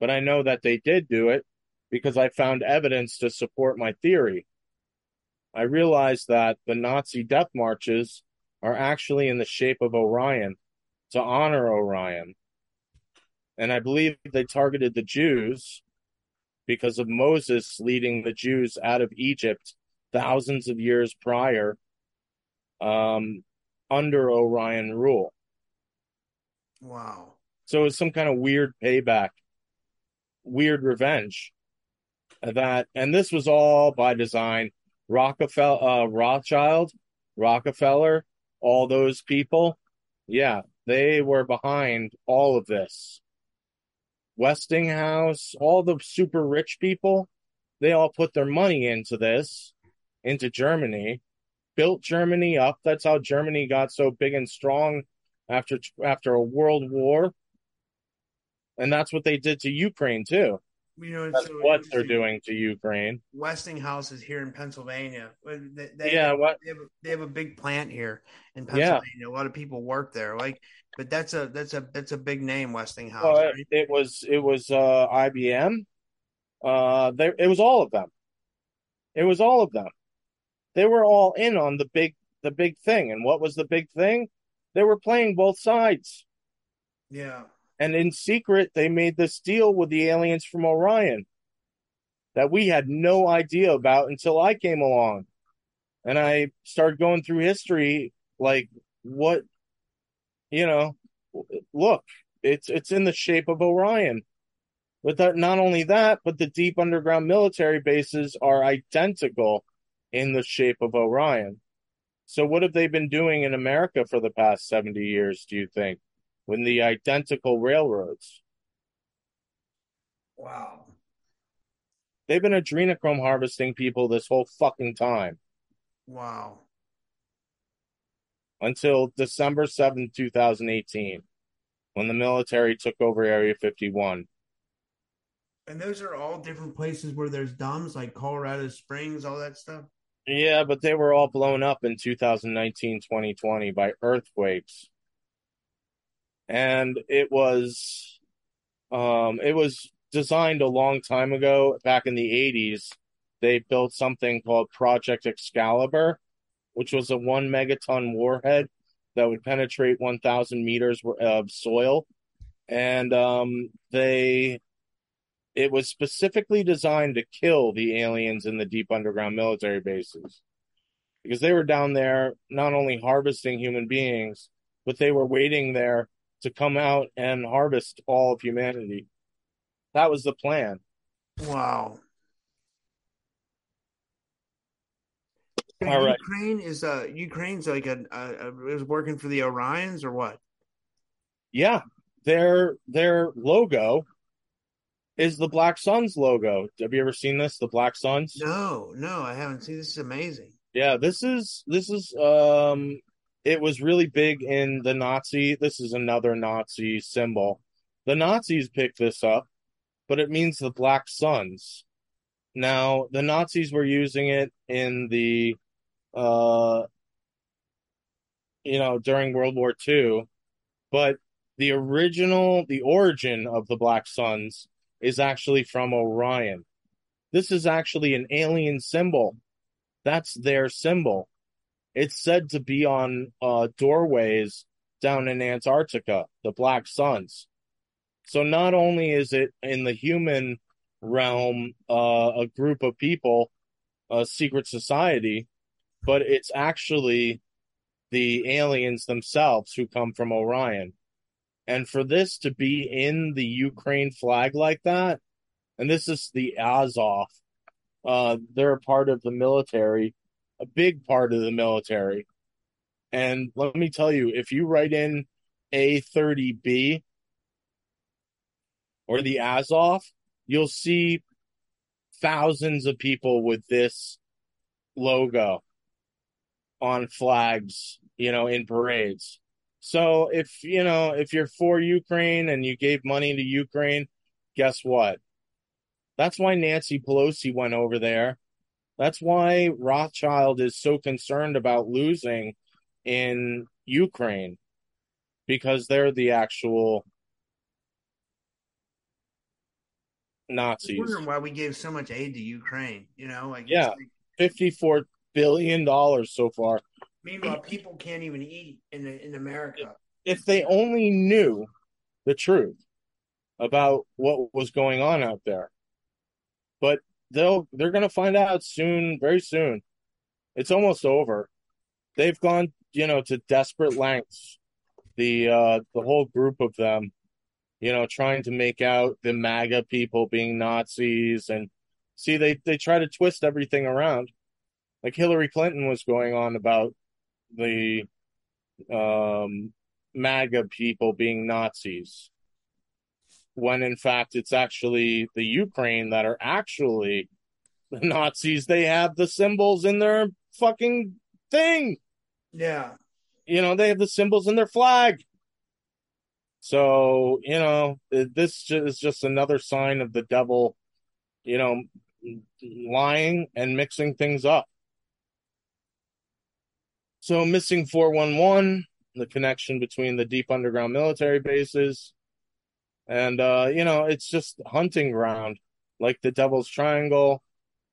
Speaker 2: But I know that they did do it because I found evidence to support my theory. I realized that the Nazi death marches are actually in the shape of Orion to honor Orion. And I believe they targeted the Jews because of Moses leading the Jews out of Egypt thousands of years prior um, under Orion rule.
Speaker 1: Wow.
Speaker 2: So it's some kind of weird payback, weird revenge. That and this was all by design. Rockefeller, uh, Rothschild, Rockefeller, all those people, yeah, they were behind all of this. Westinghouse, all the super rich people, they all put their money into this, into Germany, built Germany up. That's how Germany got so big and strong after after a world war. And that's what they did to Ukraine too.
Speaker 1: You know,
Speaker 2: That's
Speaker 1: so
Speaker 2: what they're doing to Ukraine.
Speaker 1: Westinghouse is here in Pennsylvania. They, they,
Speaker 2: Yeah, what
Speaker 1: they have, a, they have a big plant here in
Speaker 2: Yeah.
Speaker 1: Pennsylvania. A lot of people work there. Like, but that's a that's a that's a big name, Westinghouse.
Speaker 2: Well,
Speaker 1: right?
Speaker 2: it, it was it was uh, IBM. Uh, there it was all of them. It was all of them. They were all in on the big the big thing. And what was the big thing? They were playing both sides.
Speaker 1: Yeah.
Speaker 2: And in secret, they made this deal with the aliens from Orion that we had no idea about until I came along. And I started going through history, like what, you know, look, it's it's in the shape of Orion. But that, not only that, but the deep underground military bases are identical in the shape of Orion. So what have they been doing in America for the past 70 years, do you think? when the identical railroads.
Speaker 1: Wow.
Speaker 2: They've been adrenochrome harvesting people this whole fucking time
Speaker 1: Wow.
Speaker 2: until December 7th, 2018, when the military took over Area 51.
Speaker 1: And those are all different places where there's dams, like Colorado Springs, all that stuff.
Speaker 2: Yeah, but they were all blown up in 2019, 2020 by earthquakes. And it was um it was designed a long time ago, back in the 80s. They built something called Project Excalibur, which was a 1 megaton warhead that would penetrate 1000 meters of soil. And um they it was specifically designed to kill the aliens in the deep underground military bases because they were down there not only harvesting human beings, but they were waiting there to come out and harvest all of humanity. That was the plan.
Speaker 1: Wow.
Speaker 2: All right.
Speaker 1: Ukraine is uh Ukraine's like a, a, a is working for the Orions or what?
Speaker 2: Yeah, their their logo is the Black Suns logo. Have you ever seen this? The Black Suns?
Speaker 1: No, no, I haven't seen. This is amazing.
Speaker 2: Yeah, this is this is um it was really big in the Nazi. This is another Nazi symbol. The Nazis picked this up, but it means the Black Suns. Now, the Nazis were using it in the uh you know, during World War II, but the original the origin of the Black Suns is actually from Orion. This is actually an alien symbol. That's their symbol. It's said to be on uh, doorways down in Antarctica, the Black Suns. So not only is it in the human realm uh, a group of people, a secret society, but it's actually the aliens themselves who come from Orion. And for this to be in the Ukraine flag like that, and this is the Azov, uh, they're a part of the military, a big part of the military. And let me tell you, if you write in A30B or the Azov, you'll see thousands of people with this logo on flags, you know, in parades. So if, you know, if you're for Ukraine and you gave money to Ukraine, guess what? That's why Nancy Pelosi went over there. That's why Rothschild is so concerned about losing in Ukraine because they're the actual Nazis.
Speaker 1: wondering why we gave so much aid to Ukraine. You know, like
Speaker 2: Yeah.
Speaker 1: like-
Speaker 2: $54 billion so far.
Speaker 1: Meanwhile, people can't even eat in in America.
Speaker 2: If they only knew the truth about what was going on out there. But they'll they're going to find out soon, very soon. It's almost over. They've gone, you know, to desperate lengths. The uh the whole group of them, you know, trying to make out the MAGA people being Nazis and see they they try to twist everything around. Like Hillary Clinton was going on about the um MAGA people being Nazis. When in fact it's actually the Ukraine that are actually the Nazis. They have the symbols in their fucking thing.
Speaker 1: Yeah,
Speaker 2: You know, they have the symbols in their flag. So, you know, this is just another sign of the devil, you know, lying and mixing things up. So, missing 411, the connection between the deep underground military bases. And, uh, you know, it's just hunting ground, like the Devil's Triangle.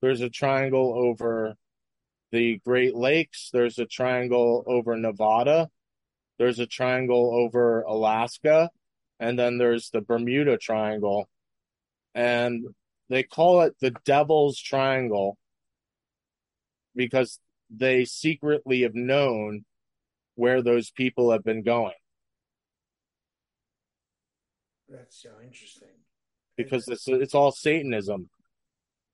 Speaker 2: There's a triangle over the Great Lakes. There's a triangle over Nevada. There's a triangle over Alaska. And then there's the Bermuda Triangle. And they call it the Devil's Triangle because they secretly have known where those people have been going
Speaker 1: that's so interesting.
Speaker 2: because it's it's all Satanism.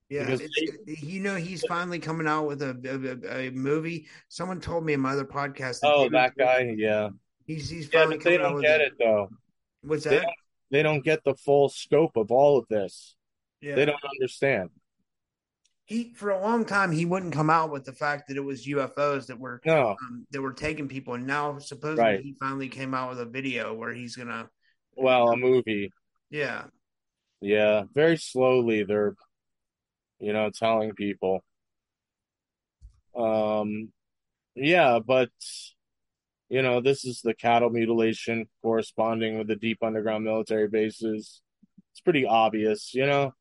Speaker 1: Yeah,
Speaker 2: Because
Speaker 1: you know he's finally coming out with a, a, a movie. Someone told me in my other podcast.
Speaker 2: Oh, that guy, yeah,
Speaker 1: He's he's
Speaker 2: yeah,
Speaker 1: finally
Speaker 2: they
Speaker 1: coming out
Speaker 2: don't
Speaker 1: with
Speaker 2: get
Speaker 1: a-
Speaker 2: it though.
Speaker 1: What's
Speaker 2: They
Speaker 1: that?
Speaker 2: don't, they don't get the full scope of all of this.
Speaker 1: Yeah.
Speaker 2: They don't understand.
Speaker 1: He for a long time he wouldn't come out with the fact that it was UFOs that were
Speaker 2: No,
Speaker 1: um, that were taking people, and now supposedly
Speaker 2: Right.
Speaker 1: he finally came out with a video where he's gonna.
Speaker 2: well, a movie.
Speaker 1: Yeah,
Speaker 2: Yeah, very slowly they're, you know, telling people. Um, yeah, but you know, this is the cattle mutilation corresponding with the deep underground military bases. It's pretty obvious, you know.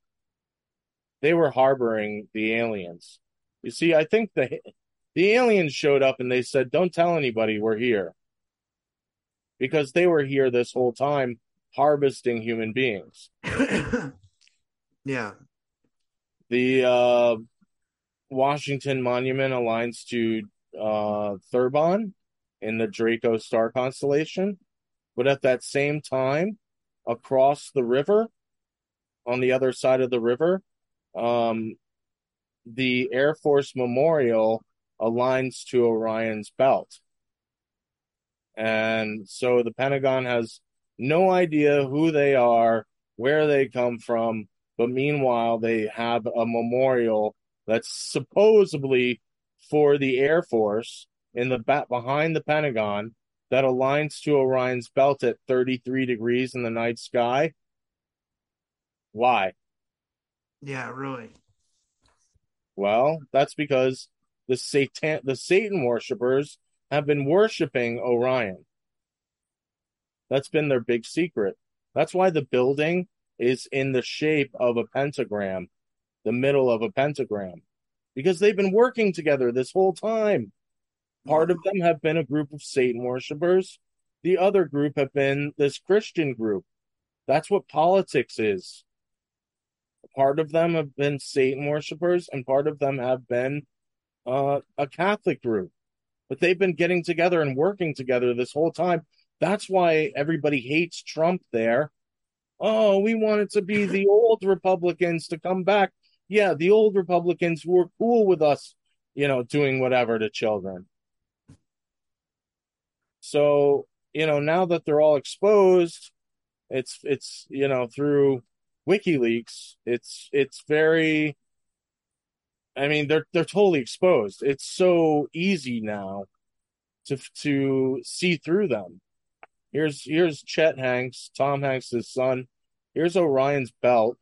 Speaker 2: They were harboring the aliens. You see, I think the the aliens showed up and they said, "Don't tell anybody we're here," because they were here this whole time harvesting human beings.
Speaker 1: yeah,
Speaker 2: The uh, Washington Monument aligns to uh, Thuban in the Draco star constellation, but at that same time, across the river, on the other side of the river, um, the Air Force Memorial aligns to Orion's belt. And so the Pentagon has no idea who they are, where they come from, but meanwhile, they have a memorial that's supposedly for the Air Force in the back behind the Pentagon that aligns to Orion's belt at 33 degrees in the night sky. Why?
Speaker 1: Yeah, really.
Speaker 2: Well, that's because the Satan the Satan worshippers have been worshiping Orion. That's been their big secret. That's why the building is in the shape of a pentagram, the middle of a pentagram, because they've been working together this whole time. Part of them have been a group of Satan worshippers. The other group have been this Christian group. That's what politics is. Part of them have been Satan worshippers, and part of them have been uh, a Catholic group. But they've been getting together and working together this whole time. That's why everybody hates Trump there. Oh, we want it to be the old Republicans to come back. Yeah, the old Republicans were cool with us, you know, doing whatever to children. So, you know, now that they're all exposed, it's it's you know through WikiLeaks, it's it's very I mean, they're they're totally exposed. It's so easy now to to see through them. Here's here's Chet Hanks, Tom Hanks' son. Here's Orion's belt,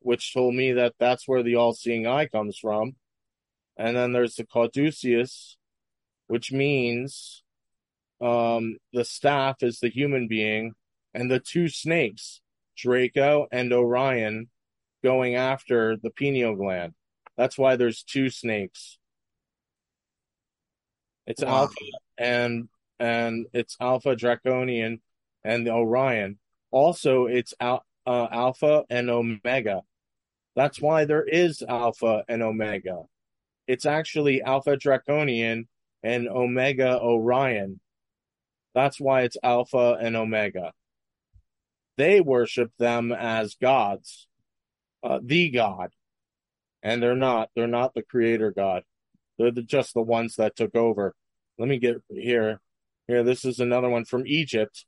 Speaker 2: which told me that that's where the all-seeing eye comes from. And then there's the caduceus, which means um, the staff is the human being, and the two snakes, Draco and Orion, going after the pineal gland. That's why there's two snakes. It's
Speaker 1: Wow.
Speaker 2: Alpha and and it's Alpha Draconian and the Orion. Also, it's al- uh, Alpha and Omega. That's why there is Alpha and Omega. It's actually Alpha Draconian and Omega Orion. That's why it's Alpha and Omega. They worship them as gods, uh, the God, and they're not. They're not the creator God. They're the, just the ones that took over. Let me get here. Here, this is another one from Egypt.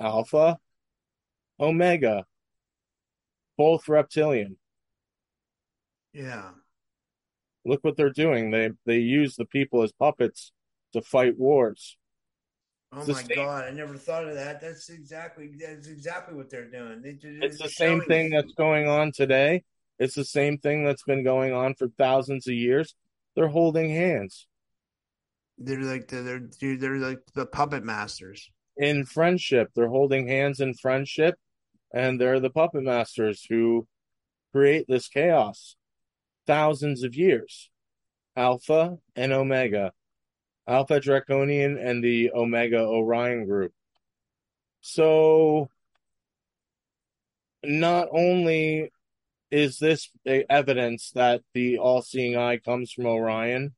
Speaker 2: Alpha, Omega, both reptilian.
Speaker 1: Yeah.
Speaker 2: Look what they're doing. They they use the people as puppets to fight wars.
Speaker 1: Oh my
Speaker 2: same-
Speaker 1: god, I never thought of that. That's exactly that's exactly what they're doing. They, they're
Speaker 2: It's the same thing
Speaker 1: it.
Speaker 2: that's going on today. It's the same thing that's been going on for thousands of years. They're holding hands
Speaker 1: They're like the, they're they're they're like the puppet masters.
Speaker 2: in friendship. They're holding hands in friendship, and they're the puppet masters who create this chaos. Thousands of years. Alpha and Omega. Alpha Draconian and the Omega Orion group. So, not only is this evidence that the all seeing eye comes from Orion,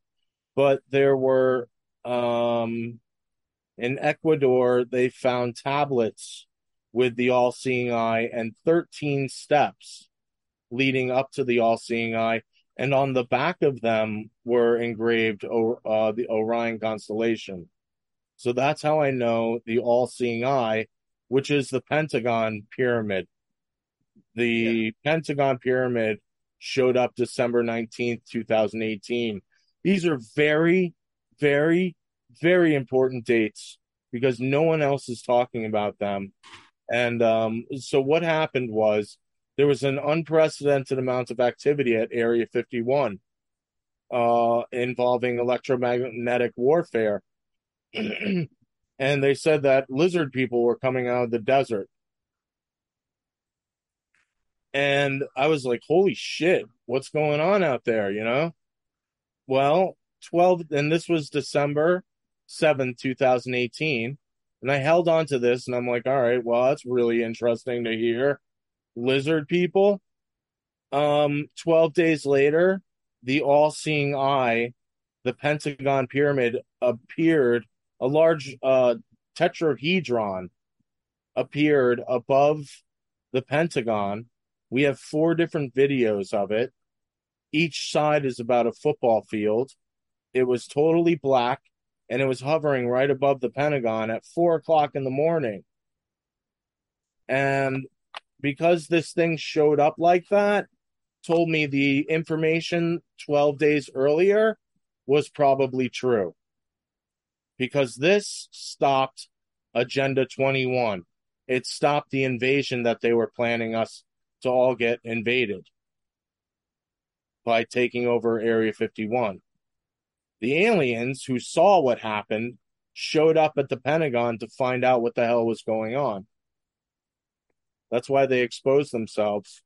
Speaker 2: but there were, um, in Ecuador, they found tablets with the all seeing eye and 13 steps leading up to the all seeing eye. And on the back of them were engraved uh, the Orion constellation. So that's how I know the all seeing eye, which is the Pentagon pyramid. The Pentagon pyramid showed up December 19th, 2018. These are very, very, very important dates because no one else is talking about them. And um, so what happened was there was an unprecedented amount of activity at Area 51 uh, involving electromagnetic warfare. and they said that lizard people were coming out of the desert. And I was like, holy shit, what's going on out there, you know? Well, 12, and this was December 7th, 2018. And I held on to this and I'm like, all right, well, that's really interesting to hear. Lizard people. Um, 12 days later, the all seeing eye, the Pentagon pyramid appeared, a large uh, tetrahedron appeared above the Pentagon. We have four different videos of it. Each side is about a football field. it was totally black and it was hovering right above the Pentagon at four o'clock in the morning. And because this thing showed up like that, told me the information 12 days earlier was probably true. Because this stopped Agenda 21. It stopped the invasion that they were planning us to all get invaded by taking over Area 51. The aliens who saw what happened showed up at the Pentagon to find out what the hell was going on. That's why they expose themselves.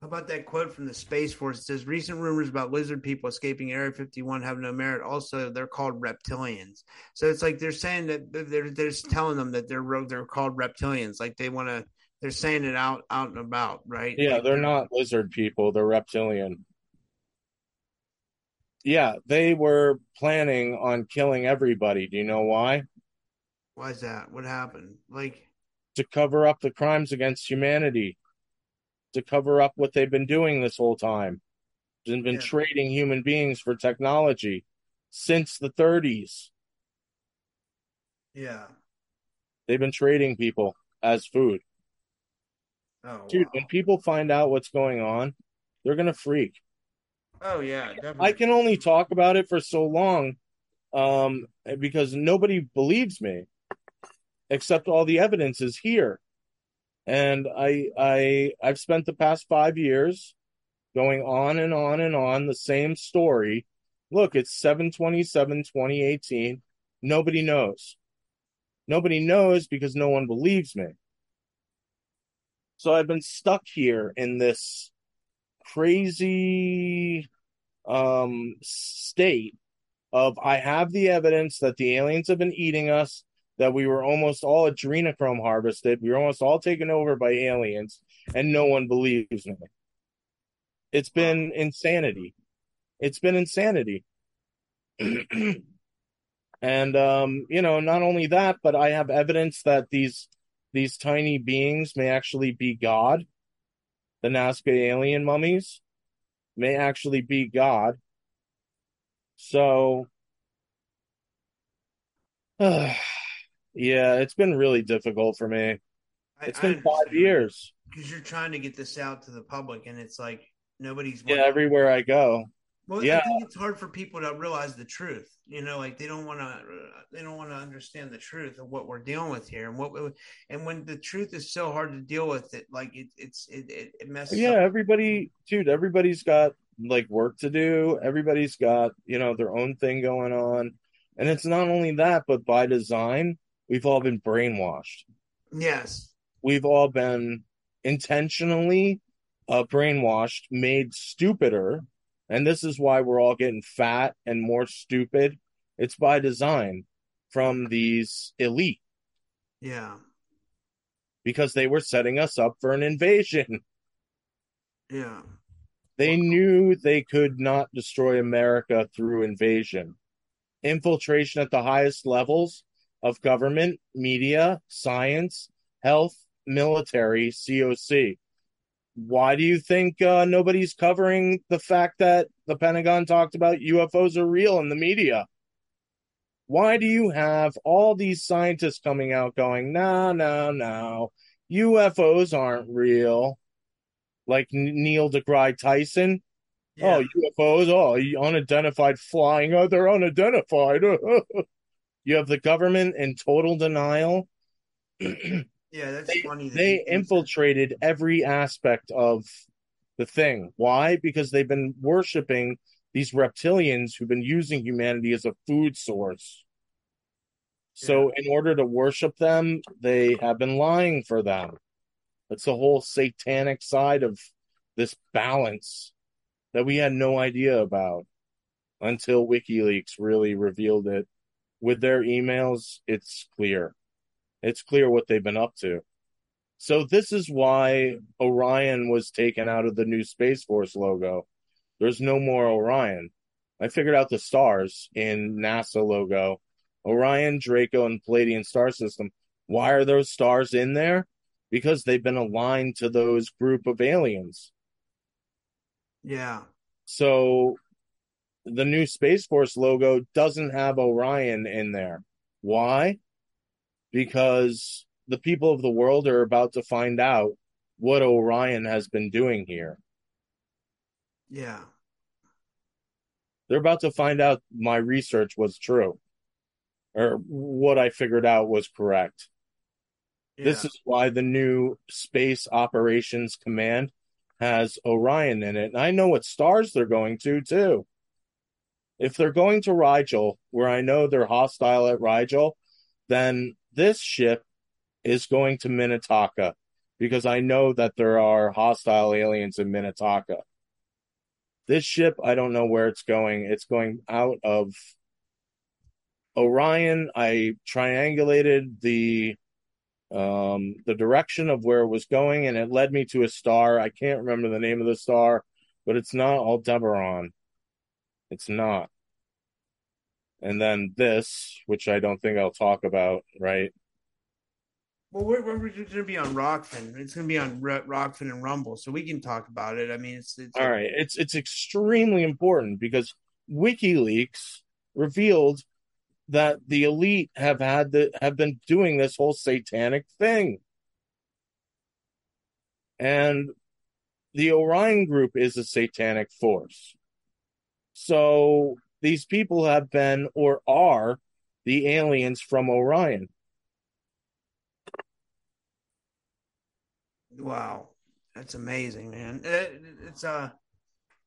Speaker 1: How about that quote from the Space Force? It says recent rumors about lizard people escaping Area 51 have no merit. Also, they're called reptilians. So it's like they're saying that they're they're just telling them that they're they're called reptilians. Like they want to they're saying it out out and about, right?
Speaker 2: Yeah,
Speaker 1: like,
Speaker 2: they're not lizard people, they're reptilian. Yeah, they were planning on killing everybody. Do you know why?
Speaker 1: Why is that? What happened? Like
Speaker 2: to cover up the crimes against humanity, to cover up what they've been doing this whole time. They've been
Speaker 1: Yeah.
Speaker 2: trading human beings for technology since the 30s.
Speaker 1: yeah.
Speaker 2: They've been trading people as food.
Speaker 1: Oh,
Speaker 2: Dude,
Speaker 1: wow.
Speaker 2: when people find out what's going on, they're going to freak.
Speaker 1: oh yeah, definitely.
Speaker 2: I can only talk about it for so long um, because nobody believes me, except all the evidence is here. And I, I, I've spent the past five years going on and on and on the same story. Look, it's 727, 2018. Nobody knows. Nobody knows because no one believes me. So I've been stuck here in this crazy um state of I have the evidence that the aliens have been eating us, that we were almost all adrenochrome harvested, we were almost all taken over by aliens, and no one believes me. It's been insanity. It's been insanity. and um, you know, not only that, but I have evidence that these these tiny beings may actually be God. The Nazca alien mummies may actually be God. So, yeah, it's been really difficult for me. It's been five years.
Speaker 1: because you're trying to get this out to the public, and it's like nobody's.
Speaker 2: Yeah, everywhere I go.
Speaker 1: Well,
Speaker 2: Yeah.
Speaker 1: I think it's hard for people to realize the truth. You know, like they don't want to, uh, they don't want to understand the truth of what we're dealing with here, and what, and when the truth is so hard to deal with, it like it, it's it, it, it messes.
Speaker 2: Yeah,
Speaker 1: up.
Speaker 2: everybody, dude, everybody's got like work to do. Everybody's got, you know, their own thing going on. And it's not only that, but by design, we've all been brainwashed.
Speaker 1: Yes.
Speaker 2: We've all been intentionally uh, brainwashed, made stupider. And this is why we're all getting fat and more stupid. It's by design from these elite
Speaker 1: Yeah.
Speaker 2: because they were setting us up for an invasion.
Speaker 1: Yeah.
Speaker 2: They knew they could not destroy America through invasion. Infiltration at the highest levels of government, media, science, health, military, COC. Why do you think uh, nobody's covering the fact that the Pentagon talked about UFOs are real in the media? Why do you have all these scientists coming out going, no, no, no, UFOs aren't real? Like Neil deGrasse Tyson,
Speaker 1: Yeah.
Speaker 2: Oh, UFOs. Oh, unidentified flying. Oh, they're unidentified. you have the government in total denial.
Speaker 1: yeah. That's
Speaker 2: they
Speaker 1: funny. that
Speaker 2: they
Speaker 1: think that.
Speaker 2: infiltrated every aspect of the thing. Why? Because they've been worshiping these reptilians who've been using humanity as a food source. So, in order to worship them, they have been lying for them. That's the whole satanic side of this balance that we had no idea about until WikiLeaks really revealed it. With their emails, it's clear. It's clear what they've been up to. So this is why Orion was taken out of the new Space Force logo. There's no more Orion. I figured out the stars in NASA logo. Orion, Draco, and Pleiadian star system. Why are those stars in there? Because they've been aligned to those group of aliens.
Speaker 1: Yeah.
Speaker 2: So the new Space Force logo doesn't have Orion in there. Why? Because the people of the world are about to find out what Orion has been doing here.
Speaker 1: Yeah.
Speaker 2: They're about to find out my research was true or what I figured out was correct.
Speaker 1: yeah.
Speaker 2: This is why the new Space Operations Command has Orion in it. And I know what stars they're going to, too. If they're going to Rigel, where I know they're hostile at Rigel, then this ship is going to Mintaka because I know that there are hostile aliens in Mintaka. This ship, I don't know where it's going. It's going out of Orion. I triangulated the um the direction of where it was going and it led me to a star. I can't remember the name of the star, but it's not Aldebaran. It's not. And then this, which I don't think I'll talk about, right?
Speaker 1: Well, we're, we're going to be on Rokfin. It's going to be on Rokfin and Rumble, so we can talk about it. I mean, it's, it's
Speaker 2: All right, it's it's extremely important because WikiLeaks revealed that the elite have had the have been doing this whole satanic thing. And the Orion group is a satanic force. So these people have been or are the aliens from Orion.
Speaker 1: Wow, that's amazing, man. It, it's uh,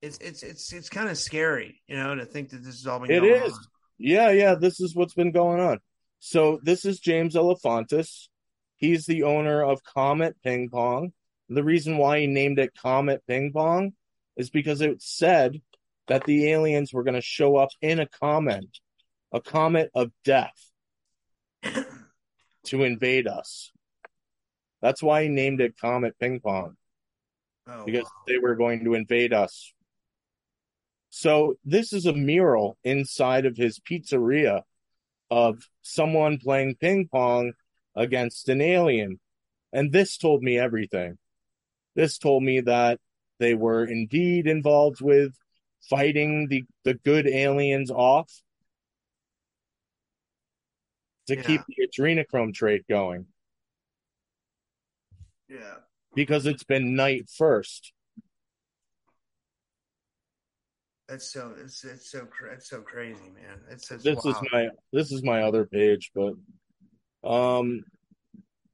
Speaker 1: it's it's it's it's kind of scary, you know, to think that this is all been.
Speaker 2: It is.
Speaker 1: on.
Speaker 2: Yeah, yeah, this is what's been going on. So this is James Alefantis. He's the owner of Comet Ping Pong. The reason why he named it Comet Ping Pong is because it said that the aliens were going to show up in a comet, a comet of death, to invade us. That's why he named it Comet Ping Pong
Speaker 1: Oh,
Speaker 2: because
Speaker 1: wow.
Speaker 2: they were going to invade us. So this is a mural inside of his pizzeria of someone playing ping pong against an alien. And this told me everything. This told me that they were indeed involved with fighting the, the good aliens off to
Speaker 1: Yeah.
Speaker 2: keep the adrenochrome trait going
Speaker 1: yeah,
Speaker 2: because it's been night first.
Speaker 1: that's so it's it's so it's so crazy, man. It's, it's
Speaker 2: This is my this is my other page, but um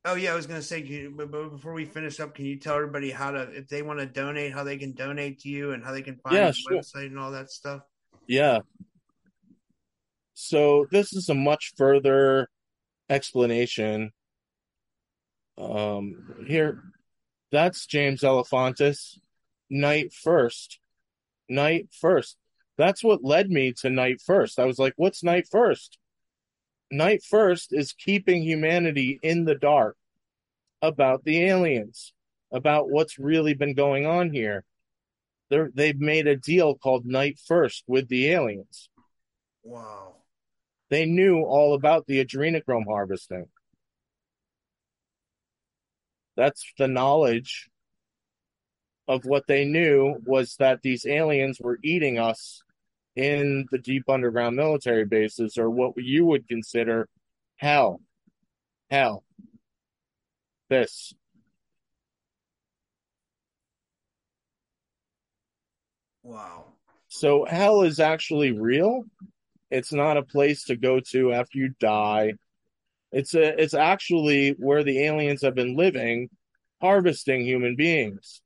Speaker 1: Oh yeah, I was gonna say, you, but before we finish up, can you tell everybody how to, if they want to donate, how they can donate to you and how they can find
Speaker 2: Yeah,
Speaker 1: your
Speaker 2: sure.
Speaker 1: website and all that stuff?
Speaker 2: Yeah. So this is a much further explanation. Um, here, that's James Alefantis, night first. Night first. That's what led me to night first. I was like, what's night first? Night first is keeping humanity in the dark about the aliens, about what's really been going on here. They're, they've made a deal called Night First with the aliens.
Speaker 1: Wow.
Speaker 2: They knew all about the adrenochrome harvesting. That's the knowledge of what they knew was that these aliens were eating us in the deep underground military bases or what you would consider hell. Hell. This.
Speaker 1: Wow.
Speaker 2: So hell is actually real. It's not a place to go to after you die. It's a it's actually where the aliens have been living, harvesting human beings.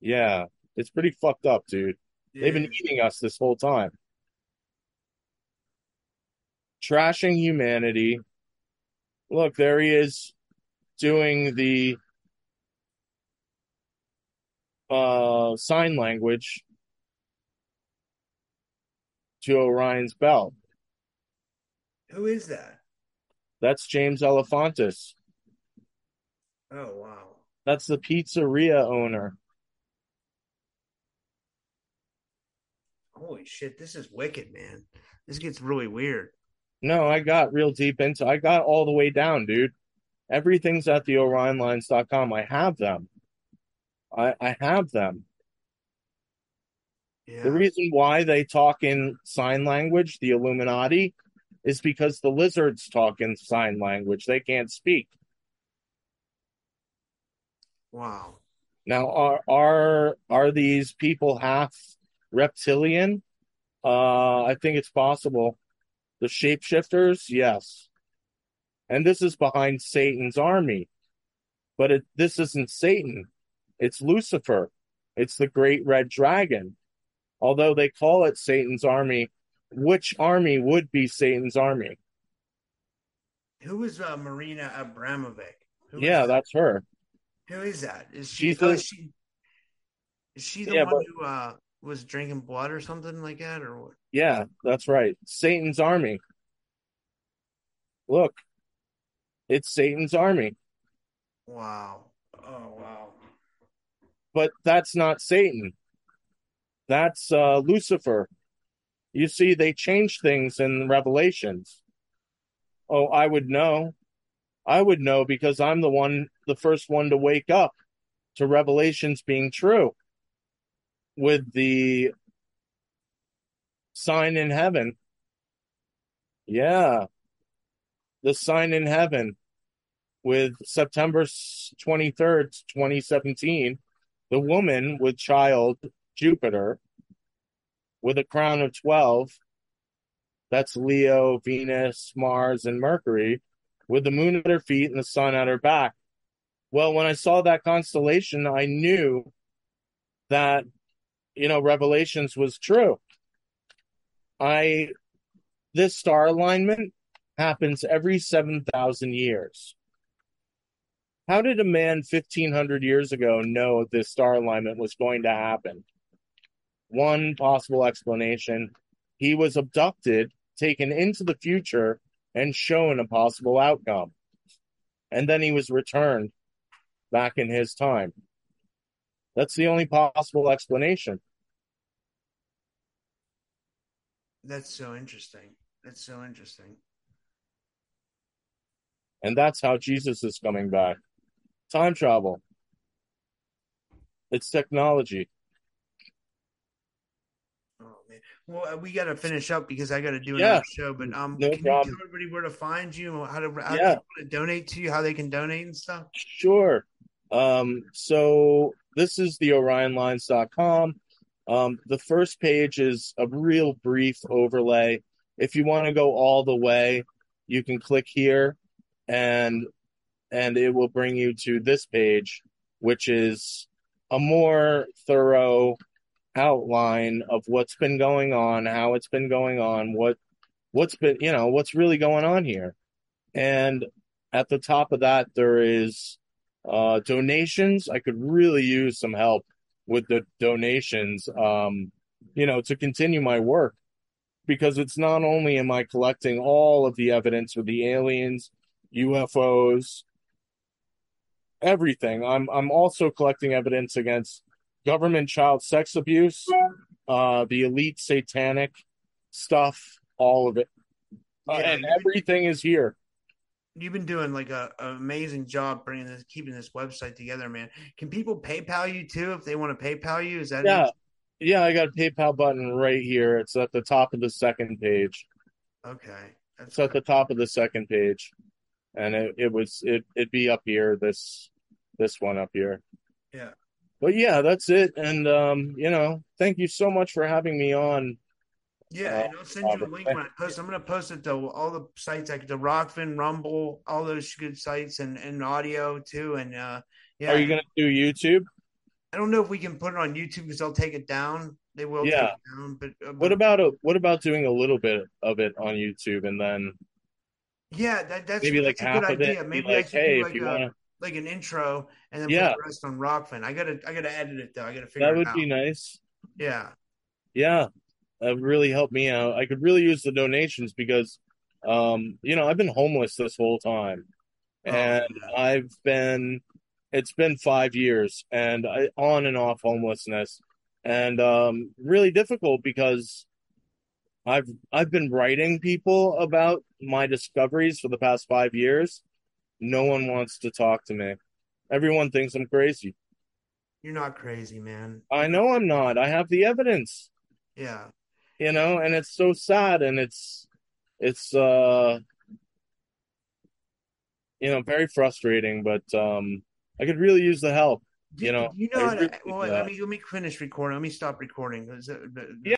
Speaker 2: Yeah, it's pretty fucked up, dude. They've been eating us this whole time. Trashing humanity. Look, there he is doing the uh sign language to Orion's belt.
Speaker 1: Who is that?
Speaker 2: That's James Alefantis.
Speaker 1: Oh wow.
Speaker 2: That's the pizzeria owner.
Speaker 1: Holy shit, this is wicked, man. This gets really weird.
Speaker 2: No, I got real deep into I got all the way down, dude. Everything's at the orionlines.com. I have them. I I have them.
Speaker 1: Yeah.
Speaker 2: The reason why they talk in sign language, the Illuminati, is because the lizards talk in sign language. They can't speak.
Speaker 1: wow.
Speaker 2: Now, are are are these people half reptilian? Uh, I think it's possible. The shapeshifters, yes. And this is behind Satan's army. But it, this isn't Satan. It's Lucifer. It's the great red dragon. Although they call it Satan's army, which army would be Satan's army?
Speaker 1: Who is uh, Marina Abramovic? Who
Speaker 2: Yeah,
Speaker 1: that?
Speaker 2: that's her.
Speaker 1: Who is that? Is she?
Speaker 2: She's
Speaker 1: oh,
Speaker 2: a-
Speaker 1: is she? Is she the
Speaker 2: Yeah,
Speaker 1: one
Speaker 2: but-
Speaker 1: who uh, was drinking blood or something like that, or what?
Speaker 2: Yeah, that's right. Satan's army. Look, it's Satan's army.
Speaker 1: Wow. Oh wow.
Speaker 2: but that's not Satan. That's uh, Lucifer. You see, they change things in Revelations. Oh, I would know. I would know because I'm the one, the first one to wake up to Revelations being true with the sign in heaven. Yeah. The sign in heaven with September 23rd, 2017 the woman with child Jupiter with a crown of 12 that's Leo, Venus, Mars, and Mercury with the moon at her feet and the sun at her back. Well, when I saw that constellation, I knew that, you know, Revelations was true. I, this star alignment happens every 7,000 years. How did a man 1500 years ago know this star alignment was going to happen? One possible explanation he was abducted, taken into the future, and shown a possible outcome. And then he was returned back in his time. That's the only possible explanation.
Speaker 1: That's so interesting. That's so interesting.
Speaker 2: And that's how Jesus is coming back. Time travel. It's technology.
Speaker 1: Oh man. Well, uh, we got to finish up because I got to do
Speaker 2: Yeah.
Speaker 1: another show. But um,
Speaker 2: No
Speaker 1: can you tell everybody where to find you, how to how
Speaker 2: Yeah.
Speaker 1: to donate to you, how they can donate and stuff?
Speaker 2: Sure. Um, so this is the orionlines.com. Um, the first page is a real brief overlay. If you want to go all the way, you can click here and and it will bring you to this page, which is a more thorough outline of what's been going on, how it's been going on, what what's been, you know, what's really going on here. And at the top of that there is uh donations i could really use some help with the donations um you know to continue my work. Because it's not only am i collecting all of the evidence with the aliens ufos everything i'm i'm also collecting evidence against government child sex abuse uh the elite satanic stuff all of it. Uh, and everything is here
Speaker 1: You've been doing like a, an amazing job bringing this, keeping this website together, man. Can people PayPal you too if they want to PayPal you? Is that
Speaker 2: Yeah. Yeah, I got a PayPal button right here. It's at the top of the second page.
Speaker 1: Okay, that's
Speaker 2: It's at the top of the second page. And it, it was it it'd be up here, this this one up here.
Speaker 1: Yeah.
Speaker 2: But yeah, that's it. And um, you know, thank you so much for having me on.
Speaker 1: Yeah,
Speaker 2: Uh,
Speaker 1: and I'll send you a link when I post. I'm going to post it to all the sites like the Rokfin, Rumble, all those good sites, and and audio too. And uh, yeah,
Speaker 2: Are you gonna do YouTube?
Speaker 1: I don't know if we can put it on YouTube because they'll take it down. They will
Speaker 2: Yeah.
Speaker 1: take it down. But, uh,
Speaker 2: What about a what about doing a little bit of it on YouTube and then
Speaker 1: yeah, that, that's
Speaker 2: maybe like
Speaker 1: that's a
Speaker 2: half
Speaker 1: good
Speaker 2: of
Speaker 1: idea.
Speaker 2: it?
Speaker 1: Maybe
Speaker 2: be
Speaker 1: I
Speaker 2: like,
Speaker 1: should
Speaker 2: hey,
Speaker 1: do
Speaker 2: if
Speaker 1: like
Speaker 2: you
Speaker 1: a
Speaker 2: wanna
Speaker 1: like an intro and then
Speaker 2: Yeah.
Speaker 1: put the rest on Rokfin. I gotta I gotta edit it though. I gotta figure
Speaker 2: that would be nice.
Speaker 1: Yeah,
Speaker 2: Yeah, that would really help me out. I could really use the donations because, um, you know, I've been homeless this whole time,
Speaker 1: Oh,
Speaker 2: and
Speaker 1: man.
Speaker 2: I've been, it's been five years, and I on and off homelessness, and um, really difficult because I've I've been writing people about my discoveries for the past five years. No one wants to talk to me. Everyone thinks I'm crazy.
Speaker 1: you're not crazy, man.
Speaker 2: I know I'm not. I have the evidence.
Speaker 1: Yeah.
Speaker 2: You know, and it's so sad and it's it's uh you know very frustrating, but um I could really use the help. You know,
Speaker 1: you know
Speaker 2: I really
Speaker 1: well, let me let me finish recording. Let me stop recording.
Speaker 2: Yeah,